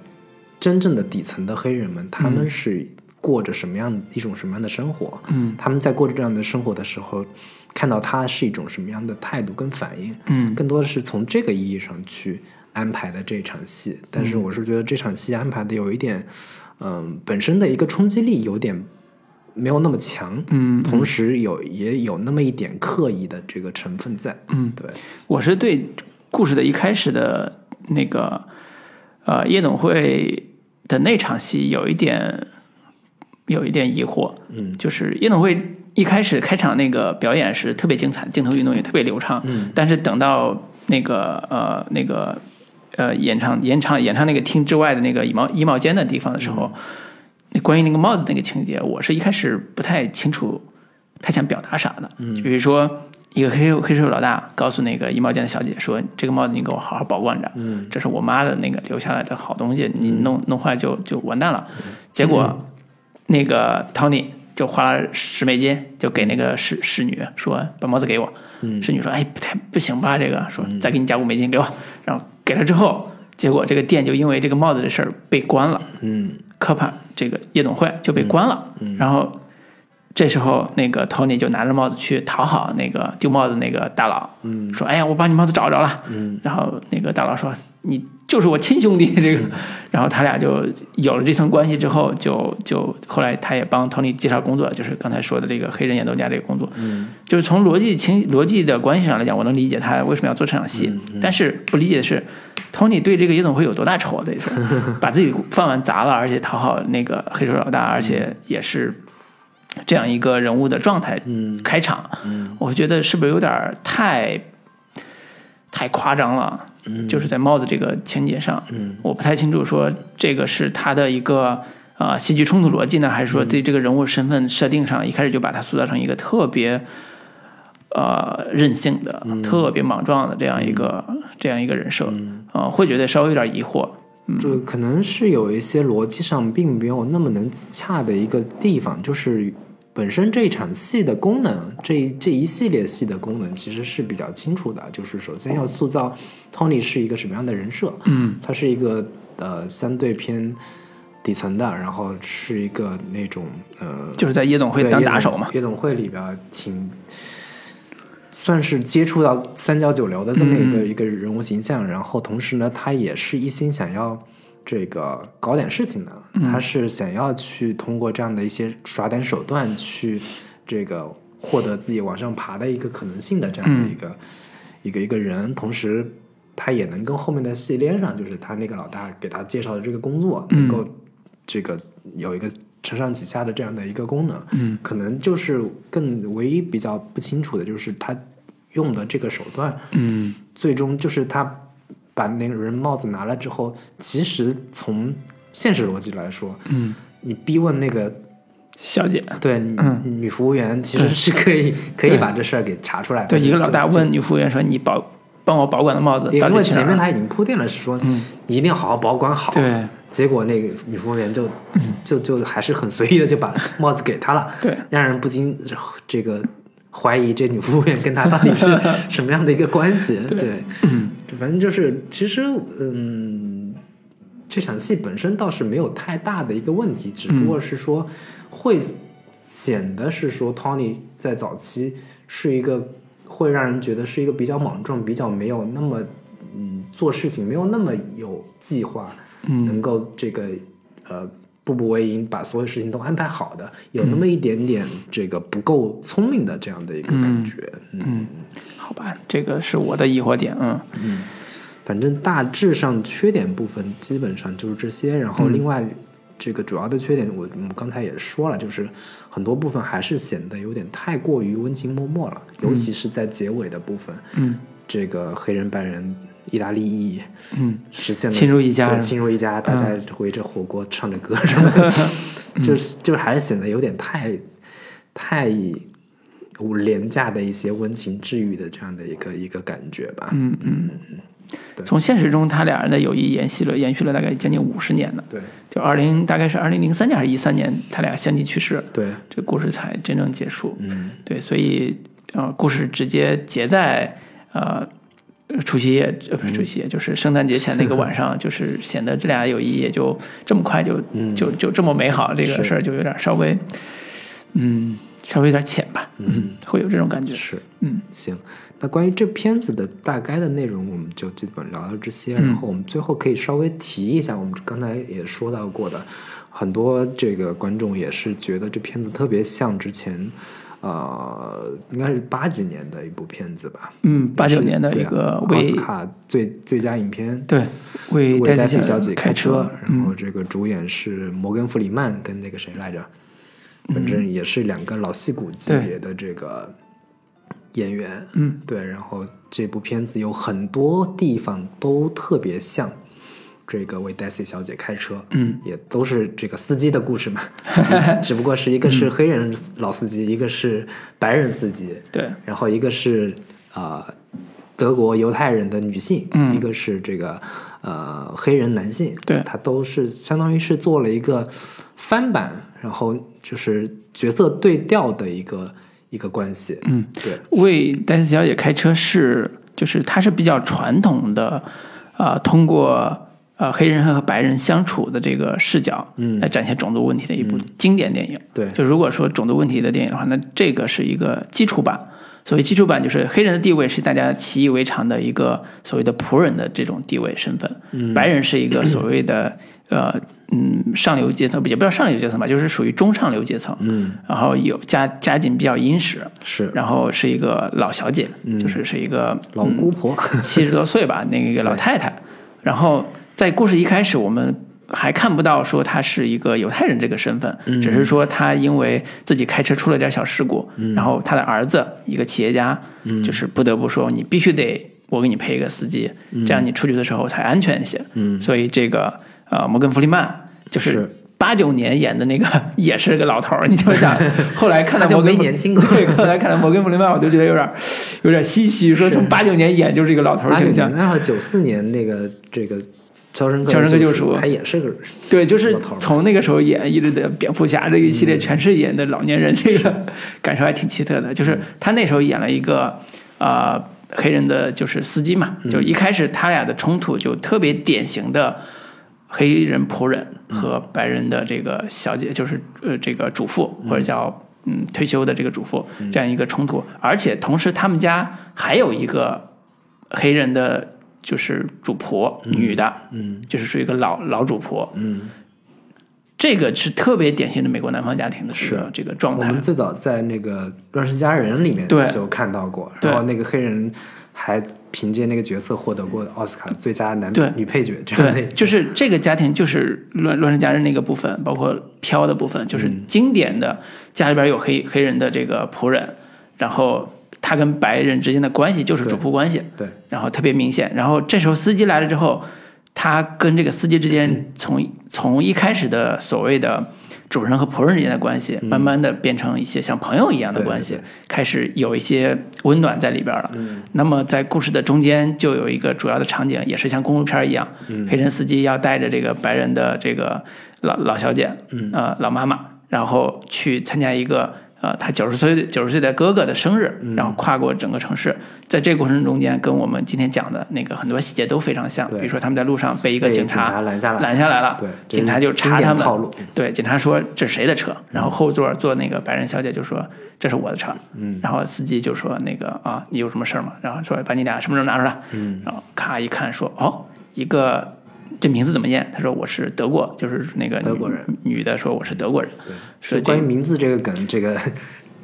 真正的底层的黑人们，他们是过着什么样一种什么样的生活？嗯他们在过着这样的生活的时候，看到他是一种什么样的态度跟反应，嗯更多的是从这个意义上去安排的这场戏。但是我是觉得这场戏安排的有一点，嗯、本身的一个冲击力有点没有那么强，嗯，同时有也有那么一点刻意的这个成分在，嗯，对，我是对故事的一开始的那个呃夜总会的那场戏有一点有一点疑惑，嗯。就是夜总会一开始开场那个表演是特别精彩，镜头运动也特别流畅，嗯。但是等到那个呃那个呃演唱演唱演唱那个厅之外的那个衣帽衣帽间的地方的时候，那关于那个帽子那个情节，我是一开始不太清楚他想表达啥的，就比如说。一个黑黑社会老大告诉那个衣帽间的小姐说：“这个帽子你给我好好保管着，嗯这是我妈的那个留下来的好东西，你弄弄坏就就完蛋了。”结果那个 Tony 就花了十美金，就给那个侍侍女说：“把帽子给我。”嗯侍女说：“哎，不太不行吧？这个说再给你加五美金给我。”然后给了之后，结果这个店就因为这个帽子的事儿被关了。嗯科帕这个夜总会就被关了。然后这时候，那个 Tony 就拿着帽子去讨好那个丢帽子那个大佬，嗯说：“哎呀，我把你帽子找着了。”嗯然后那个大佬说：“你就是我亲兄弟。”这个，然后他俩就有了这层关系之后，就就后来他也帮 Tony 介绍工作，就是刚才说的这个黑人演奏家这个工作。嗯就是从逻辑情逻辑的关系上来讲，我能理解他为什么要做这场戏，但是不理解的是，Tony 对这个夜总会有多大仇啊？这是 把自己饭碗砸了，而且讨好那个黑手老大，而且也是这样一个人物的状态嗯开场，嗯。我觉得是不是有点太太夸张了？嗯。就是在帽子这个情节上，嗯。我不太清楚说这个是他的一个啊、戏剧冲突逻辑呢，还是说对这个人物身份设定上一开始就把他塑造成一个特别呃任性的、特别莽撞的这样一个、这样一个人设啊、会觉得稍微有点疑惑。就可能是有一些逻辑上并没有那么能自洽的一个地方，就是本身这一场戏的功能，这一这一系列戏的功能其实是比较清楚的，就是首先要塑造 Tony 是一个什么样的人设，嗯他是一个呃相对偏底层的，然后是一个那种呃就是在夜总会当打手嘛。夜总会里边挺算是接触到三教九流的这么一个、嗯一个人物形象，然后同时呢，他也是一心想要这个搞点事情的，嗯。他是想要去通过这样的一些耍点手段去这个获得自己往上爬的一个可能性的这样的一个、一个一个人，同时。他也能跟后面的戏连上，就是他那个老大给他介绍的这个工作，能够这个有一个承上启下的这样的一个功能，嗯，可能就是更唯一比较不清楚的就是他用的这个手段，嗯。最终就是他把那个人帽子拿了之后，其实从现实逻辑来说，嗯，你逼问那个小姐，对、嗯女服务员，其实是可以可以把这事儿给查出来的。对一个老大问女服务员说：“你保帮我保管的帽子因为前面他已经铺垫了，是说你一定要好好保管好。对结果那个女服务员就就就还是很随意的就把帽子给他了，对，让人不禁这个怀疑这女服务员跟他到底是 什么样的一个关系。对，反正就是其实嗯，这场戏本身倒是没有太大的一个问题，只不过是说会显得是说 Tony 在早期是一个会让人觉得是一个比较莽撞、比较没有那么嗯做事情没有那么有计划，嗯。能够这个呃步步为营，把所有事情都安排好的，有那么一点点这个不够聪明的这样的一个感觉。嗯好吧，这个是我的疑惑点，嗯。反正大致上缺点部分基本上就是这些，然嗯。后另外这个主要的缺点我我们刚才也说了，就是很多部分还是显得有点太过于温情脉脉了，尤其是在结尾的部分，嗯。这个黑人白人意大利裔嗯。实现了亲如一家。对亲如一家，大家围着火锅唱着歌什么的，就是就是还是显得有点太太廉价的一些温情治愈的这样的一个一个感觉吧。嗯嗯。从现实中，他俩人的友谊延续了延续了大概将近五十年呢。对就二零大概是二零零三年还是一三年，他俩相继去世，对，这故事才真正结束。嗯对，所以呃，故事直接结在呃除夕夜，呃不是除夕夜，就是圣诞节前那个晚上，就是显得这俩友谊也就这么快就、就就这么美好，这个事儿就有点稍微嗯稍微有点浅吧，嗯，会有这种感觉。是。嗯行，那关于这片子的大概的内容，我们就基本聊到这些。然后我们最后可以稍微提一下，我们刚才也说到过的，很多这个观众也是觉得这片子特别像之前，呃，应该是八几年的一部片子吧，嗯，八九年的一个奥斯卡最最佳影片。对为为黛西黛西小姐开车，然后嗯这个主演是摩根·弗里曼跟那个谁来着，反正也是两个老戏骨级别的这个演员。嗯。对，然后这部片子有很多地方都特别像这个为 Daisy 小姐开车，嗯，也都是这个司机的故事嘛，只不过是一个是黑人老司机，一个是白人司机，对。然后一个是呃德国犹太人的女性，嗯。一个是这个呃黑人男性，对。他都是相当于是做了一个翻版，然后就是角色对调的一个一个关系，嗯，对，为黛西小姐开车是，就是它是比较传统的，啊、通过呃黑人和白人相处的这个视角，嗯。来展现种族问题的一部经典电影。对。就如果说种族问题的电影的话，那这个是一个基础版。所谓基础版，就是黑人的地位是大家习以为常的一个所谓的仆人的这种地位身份，嗯。白人是一个所谓的呃嗯上流阶层，也不叫上流阶层吧，就是属于中上流阶层，嗯，然后有家家境比较殷实，是。然后是一个老小姐，嗯。就是是一个老姑婆，七十多岁吧，那个老太太。然后在故事一开始，我们还看不到说她是一个犹太人这个身份，嗯。只是说她因为自己开车出了点小事故，嗯。然后她的儿子一个企业家，就是不得不说你必须得我给你配一个司机，这样你出去的时候才安全一些。嗯。所以这个呃摩根弗里曼就是是。八九年演的那个 也是个老头儿，你就想，后来看到摩根没年轻过。对，后来看到摩根弗里曼，我就觉得有点有点唏嘘，说从八九年演就是一个老头儿形象。年，，然后九四年那个这个《肖申克肖申克救赎赎》，他也是个对，就是从那个时候演一直的蝙蝠侠这一系列全是演的老年人，这个感受还挺奇特的。就是他那时候演了一个呃黑人的就是司机嘛，就一开始他俩的冲突就特别典型的黑人仆人和白人的这个小姐，就是呃这个主妇或者叫嗯退休的这个主妇这样一个冲突，而且同时他们家还有一个黑人的。就是主婆，女的，嗯。就是属于一个老老主婆，嗯。这个是特别典型的美国南方家庭的这个这个状态。我们。最早在那个《乱世佳人》里面对。就看到过，然后那个黑人还凭借那个角色获得过奥斯卡最佳男对女配角这样的对，就是这个家庭，就是乱乱世佳人那个部分，包括飘的部分，就是经典的家里边有黑黑人的这个仆人，然后他跟白人之间的关系就是主仆关系，对然后特别明显。然后这时候司机来了之后，他跟这个司机之间从从一开始的所谓的主人和仆人之间的关系，慢慢的变成一些像朋友一样的关系，开始有一些温暖在里边了。那么在故事的中间就有一个主要的场景，也是像公路片一样，黑人司机要带着这个白人的这个老老小姐，呃，老妈妈，然后去参加一个呃他九十岁九十岁的哥哥的生日，然后跨过整个城市，在这个过程中间，跟我们今天讲的那个很多细节都非常像。比如说他们在路上被一个警警察拦下来拦下来了，对警察就查他们对，警察说这是谁的车？然后后座坐那个白人小姐就说这是我的车，嗯，然后司机就说那个啊你有什么事儿吗？然后说把你俩身份证拿出来，嗯，然后咔一看说哦一个。这名字怎么念？他说我是德国，就是那个德国人女的说我是德国人，是这关于名字这个梗，这个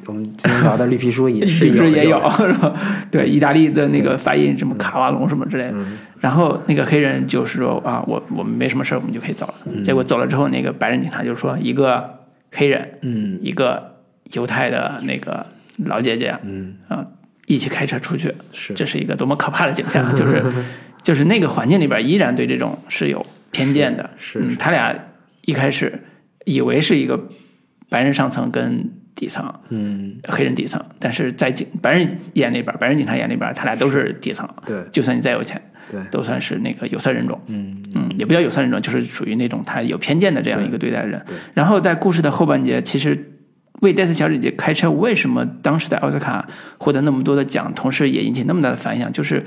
我们今天聊的绿皮书也 是律师也有有，是吧？对，意大利的那个发音什么卡瓦隆什么之类的。然后那个黑人就是说啊，我我们没什么事儿，我们就可以走了。结果走了之后，那个白人警察就说，一个黑人，嗯一个犹太的那个老姐姐，嗯啊，一起开车出去，是这是一个多么可怕的景象，就是 就是那个环境里边依然对这种是有偏见的。是嗯，他俩一开始以为是一个白人上层跟底层，嗯黑人底层，但是在警白人眼里边，白人警察眼里边，他俩都是底层。对就算你再有钱，对都算是那个有色人种。嗯嗯，也不叫有色人种，就是属于那种他有偏见的这样一个对待人。然后在故事的后半节，其实为戴斯小姐姐开车，为什么当时在奥斯卡获得那么多的奖，同时也引起那么大的反响，就是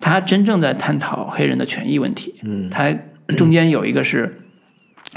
他真正在探讨黑人的权益问题。嗯他中间有一个是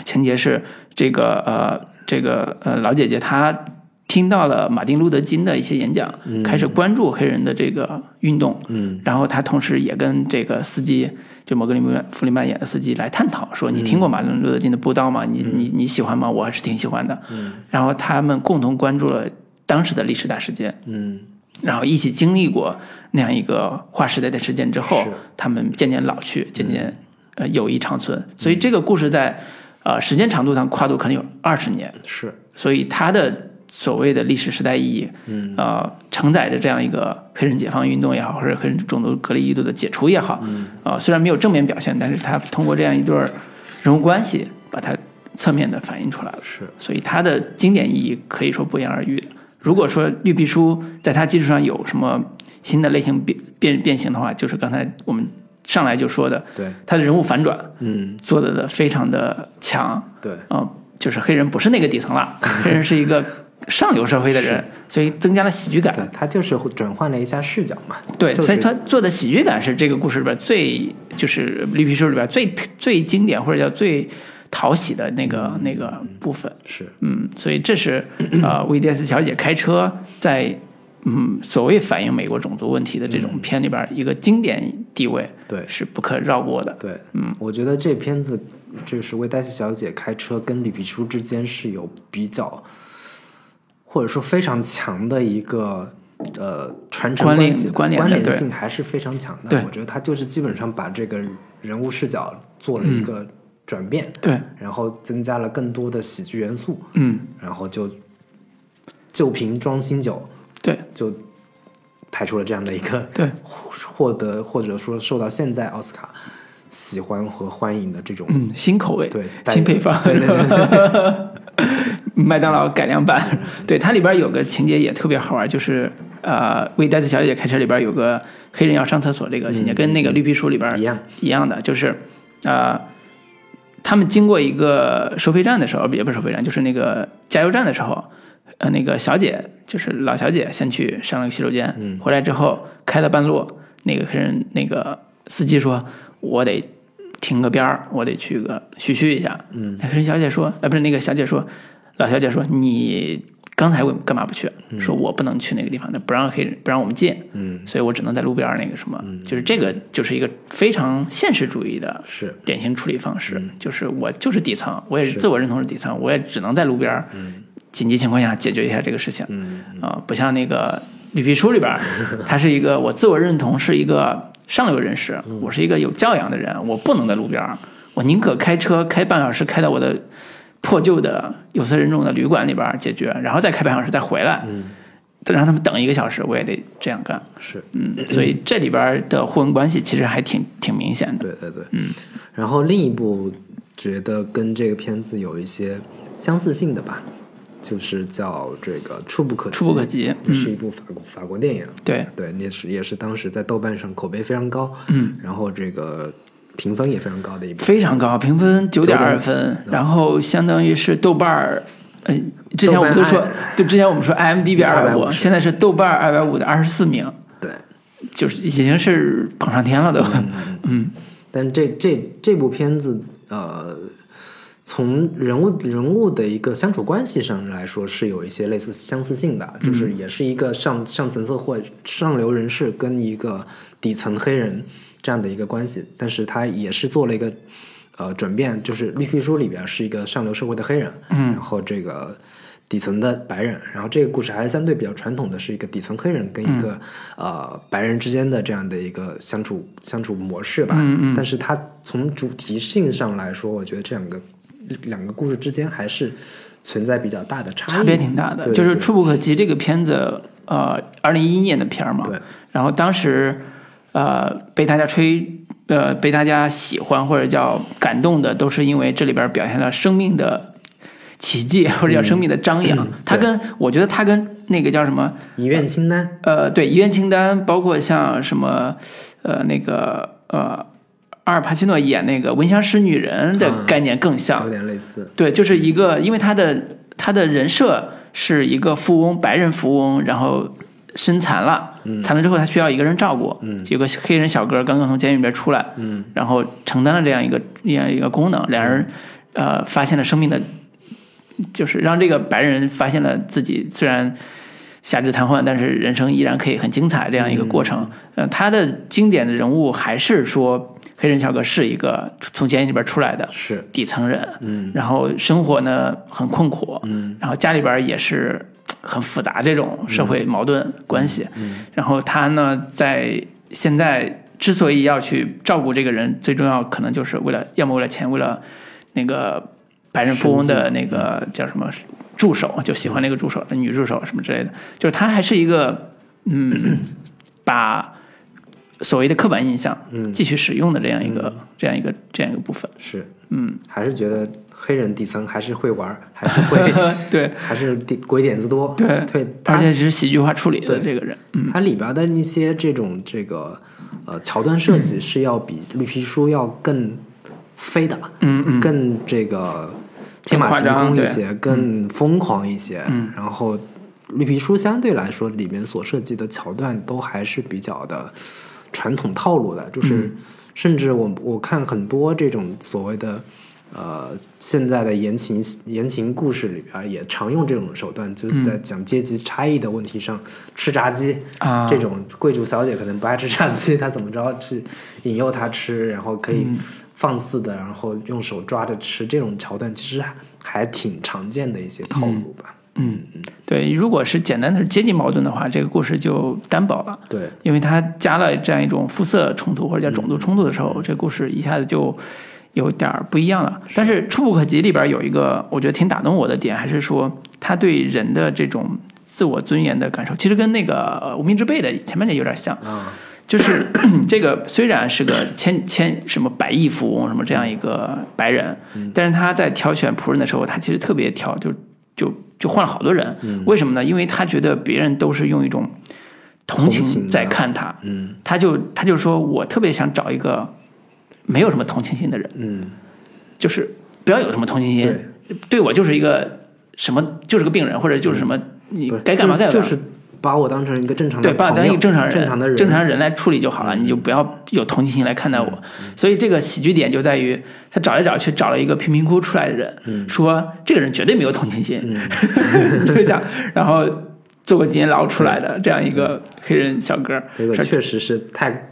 情节是这个呃这个呃老姐姐她听到了马丁路德金的一些演讲，开始关注黑人的这个运动，嗯然后她同时也跟这个司机就摩格里弗里曼演的司机来探讨说，你听过马丁路德金的布道吗？你你你喜欢吗？我还是挺喜欢的。嗯然后他们共同关注了当时的历史大事件，嗯然后一起经历过那样一个划时代的事件之后，他们渐渐老去，渐渐呃友谊长存。所以这个故事在呃时间长度上跨度可能有二十年，是。所以它的所谓的历史时代意义，嗯。呃，承载着这样一个黑人解放运动也好，或者黑人种族隔离制度的解除也好，嗯。呃，虽然没有正面表现，但是它通过这样一对儿人物关系，把它侧面的反映出来了。是。所以它的经典意义可以说不言而喻。的。如果说绿皮书在它基础上有什么新的类型变变变形的话，就是刚才我们上来就说的，对。它的人物反转嗯。做的非常的强，对。嗯、就是黑人不是那个底层了，黑人是一个上流社会的人，所以增加了喜剧感。对，他就是转换了一下视角嘛，对，就是。所以他做的喜剧感是这个故事里边最，就是绿皮书里边最最经典或者叫最讨喜的那个那个部分。是。嗯，所以这是呃，威迪斯小姐开车在嗯所谓反映美国种族问题的这种片里边一个经典地位，对。是不可绕过的。对，嗯，我觉得这片子就是为黛西小姐开车跟绿皮书之间是有比较，或者说非常强的一个呃传承关系关联关联性还是非常强的。对。我觉得他就是基本上把这个人物视角做了一个转变，对，然后增加了更多的喜剧元素，嗯，然后就旧瓶装新酒对。就拍出了这样的一个对。获得或者说受到现在奥斯卡喜欢和欢迎的这种、嗯，新口味，对新配方，对对对 麦当劳改良版。对，它里边有个情节也特别好玩，就是呃，为戴斯小姐开车里边有个黑人要上厕所这个情节，跟那个绿皮书里边一样。一样的，就是呃，他们经过一个收费站的时候，也不是收费站，就是那个加油站的时候，呃，那个小姐就是老小姐先去上了个洗手间，嗯回来之后开了半路，那个黑人那个司机说：“我得停个边儿，我得去个嘘嘘一下。”嗯，那黑人小姐说：“呃，不是那个小姐说，老小姐说你刚才我干嘛不去？说我不能去那个地方，那不让黑人不让我们进，嗯，所以我只能在路边儿那个什么，就是这个就是一个非常现实主义的是。典型处理方式，就是我就是底层，我也是自我认同是底层，我也只能在路边儿紧急情况下解决一下这个事情，嗯。啊、不像那个绿皮书里边儿，它是一个我自我认同是一个上流人士，我是一个有教养的人，我不能在路边儿，我宁可开车开半小时开到我的破旧的有色人种的旅馆里边解决，然后再开半小时再回来，嗯。再让他们等一个小时，我也得这样干。是，嗯，所以这里边的互文关系其实还挺挺明显的。对对对，嗯。然后另一部觉得跟这个片子有一些相似性的吧，就是叫这个《触不可及》，触不可及嗯。是一部法国法国电影，对，对，也是也是当时在豆瓣上口碑非常高，嗯，然后这个评分也非常高的一部，非常高，评分九点二9.2分，然后相当于是豆瓣儿呃，之前我们都说豆瓣，对，之前我们说 IMDB 二百五，250现在是豆瓣二百五的二十四名，对，就是已经是捧上天了都。嗯但这这这部片子，呃，从人物人物的一个相处关系上来说，是有一些类似相似性的，就是也是一个上上层社会上流人士跟一个底层黑人这样的一个关系，但是他也是做了一个呃转变，就是绿皮书里边是一个上流社会的黑人，嗯然后这个。底层的白人，然后这个故事还是相对比较传统的，是一个底层黑人跟一个、呃白人之间的这样的一个相处相处模式吧。嗯嗯但是它从主题性上来说，我觉得这两个两个故事之间还是存在比较大的差异，差别挺大的。对就是《触不可及》这个片子，呃，二零一一年的片儿嘛，对然后当时呃被大家吹。呃，被大家喜欢或者叫感动的，都是因为这里边表现了生命的奇迹，或者叫生命的张扬。它跟我觉得它跟那个叫什么遗愿清单，呃，对，遗愿清单，包括像什么，呃，那个呃，阿尔帕西诺演那个闻香识女人的嗯概念更像。有点类似，对，就是一个，因为他的他的人设是一个富翁，白人富翁，然后身残了，残了之后他需要一个人照顾，嗯。有个黑人小哥刚刚从监狱里边出来，嗯。然后承担了这样一个这样一个功能，两人呃发现了生命的，就是让这个白人发现了自己虽然下肢瘫痪，但是人生依然可以很精彩这样一个过程。呃，他的经典的人物还是说黑人小哥是一个从监狱里边出来的是，底层人，嗯。然后生活呢很困苦，嗯。然后家里边也是很复杂这种社会矛盾关系，嗯然后他呢在现在之所以要去照顾这个人，最重要可能就是为了要么为了钱，为了那个白人富翁的那个叫什么助手，就喜欢那个助手的女助手什么之类的，就是他还是一个嗯，把所谓的刻板印象嗯。继续使用的这样一个、这样一个这样一个部分，是，嗯，还是觉得黑人底层还是会玩儿，还是会，对。还是点鬼点子多，对对，他而且是喜剧化处理的对这个人，嗯。它里边的一些这种这个呃桥段设计是要比绿皮书要更飞的，嗯嗯，更这个天马行空一些，更疯狂一些。嗯。然后绿皮书相对来说里面所设计的桥段都还是比较的传统套路的，就是、嗯。甚至我我看很多这种所谓的。呃，现在的言情言情故事里边也常用这种手段，就是在讲阶级差异的问题上，吃炸鸡，啊，这种贵族小姐可能不爱吃炸鸡，她怎么着去引诱她吃，然后可以嗯放肆的，然后用手抓着吃，这种桥段其实还还挺常见的一些套路吧。嗯，对，如果是简单的阶级矛盾的话，这个故事就单薄了。对，因为它加了这样一种肤色冲突或者叫种族冲突的时候，这个故事一下子就有点儿不一样了。但是《触不可及》里边有一个我觉得挺打动我的点，还是说他对人的这种自我尊严的感受，其实跟那个呃《无名之辈》的前面那有点像。啊，就是这个虽然是个千千什么百亿富翁什么这样一个白人，但是他在挑选仆人的时候，他其实特别挑，就就就换了好多人。为什么呢？因为他觉得别人都是用一种同同情在看他，嗯他就他就说我特别想找一个没有什么同情心的人，嗯，就是不要有什么同情心，对。我就是一个什么就是个病人，或者就是什么你该干嘛干嘛。就就是把我当成一个正常的对，把我当一个正常人、正常的人，嗯正常人来处理就好了，你就不要有同情心来看待我。所以这个喜剧点就在于，他找来找去找了一个贫民窟出来的人，嗯。说这个人绝对没有同情心，你 就想，然后坐过几年牢出来的这样一个黑人小哥，说这个确实是太，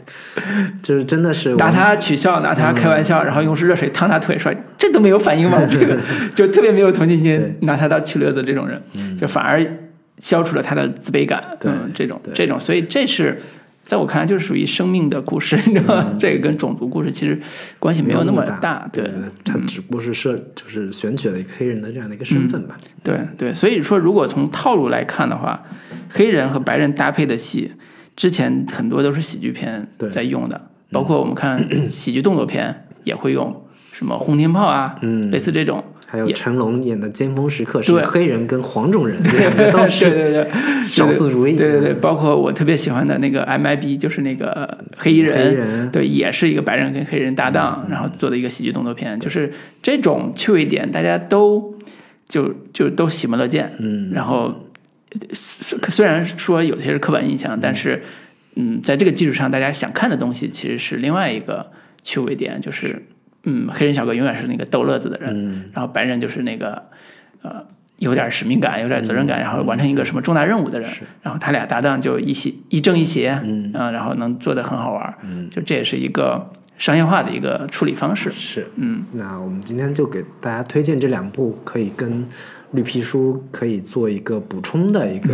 就是真的是拿他取笑，拿他开玩笑，嗯然后用热水烫他腿，说这都没有反应吗？这个就特别没有同情心拿他当取乐子这种人，就反而消除了他的自卑感。对嗯，这种这种，所以这是在我看来就是属于生命的故事，你知道吗？这个跟种族故事其实关系没有那么大，对，他只不过是设就是选取了一个黑人的这样的一个身份吧。对对，所以说如果从套路来看的话，黑人和白人搭配的戏，之前很多都是喜剧片在用的，包括我们看喜剧动作片也会用，什么轰天炮啊，嗯类似这种。还有成龙演的《尖峰时刻》对。是黑人跟黄种人两个都对是对 对，少数族裔，对对对，包括我特别喜欢的那个 MIB，就是那个黑衣人，黑人。对，也是一个白人跟黑人搭档，然后做的一个喜剧动作片，就是这种趣味点，大家都就就都喜闻乐见。嗯，然后虽然说有些是刻板印象，但是嗯，在这个基础上，大家想看的东西其实是另外一个趣味点，就是嗯，黑人小哥永远是那个逗乐子的人，嗯。然后白人就是那个呃有点使命感、有点责任感，然后完成一个什么重大任务的人。然后他俩搭档就一邪一正一邪，嗯。啊然后能做得很好玩，嗯，就这也是一个商业化的一个处理方式。是。嗯，那我们今天就给大家推荐这两部，可以跟绿皮书可以做一个补充的一个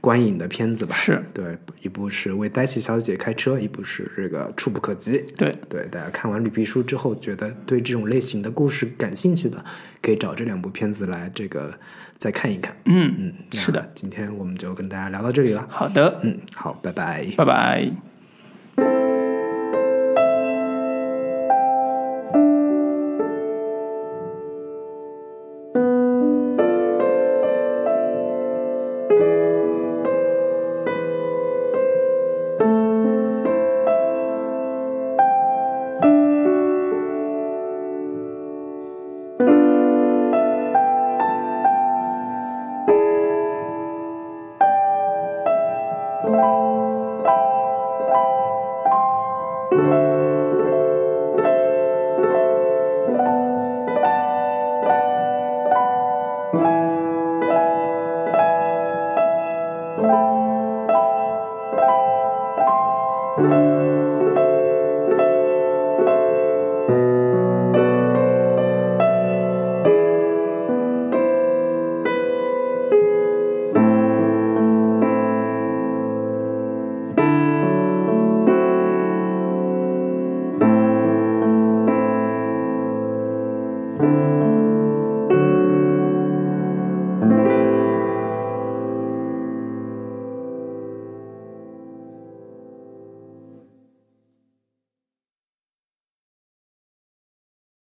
观影的片子吧。是对，一部是为黛西小姐开车，一部是这个触不可及。对，对，大家看完绿皮书之后，觉得对这种类型的故事感兴趣的，可以找这两部片子来这个再看一看。嗯，嗯，是的。今天我们就跟大家聊到这里了。好的，嗯，好，拜拜。拜拜。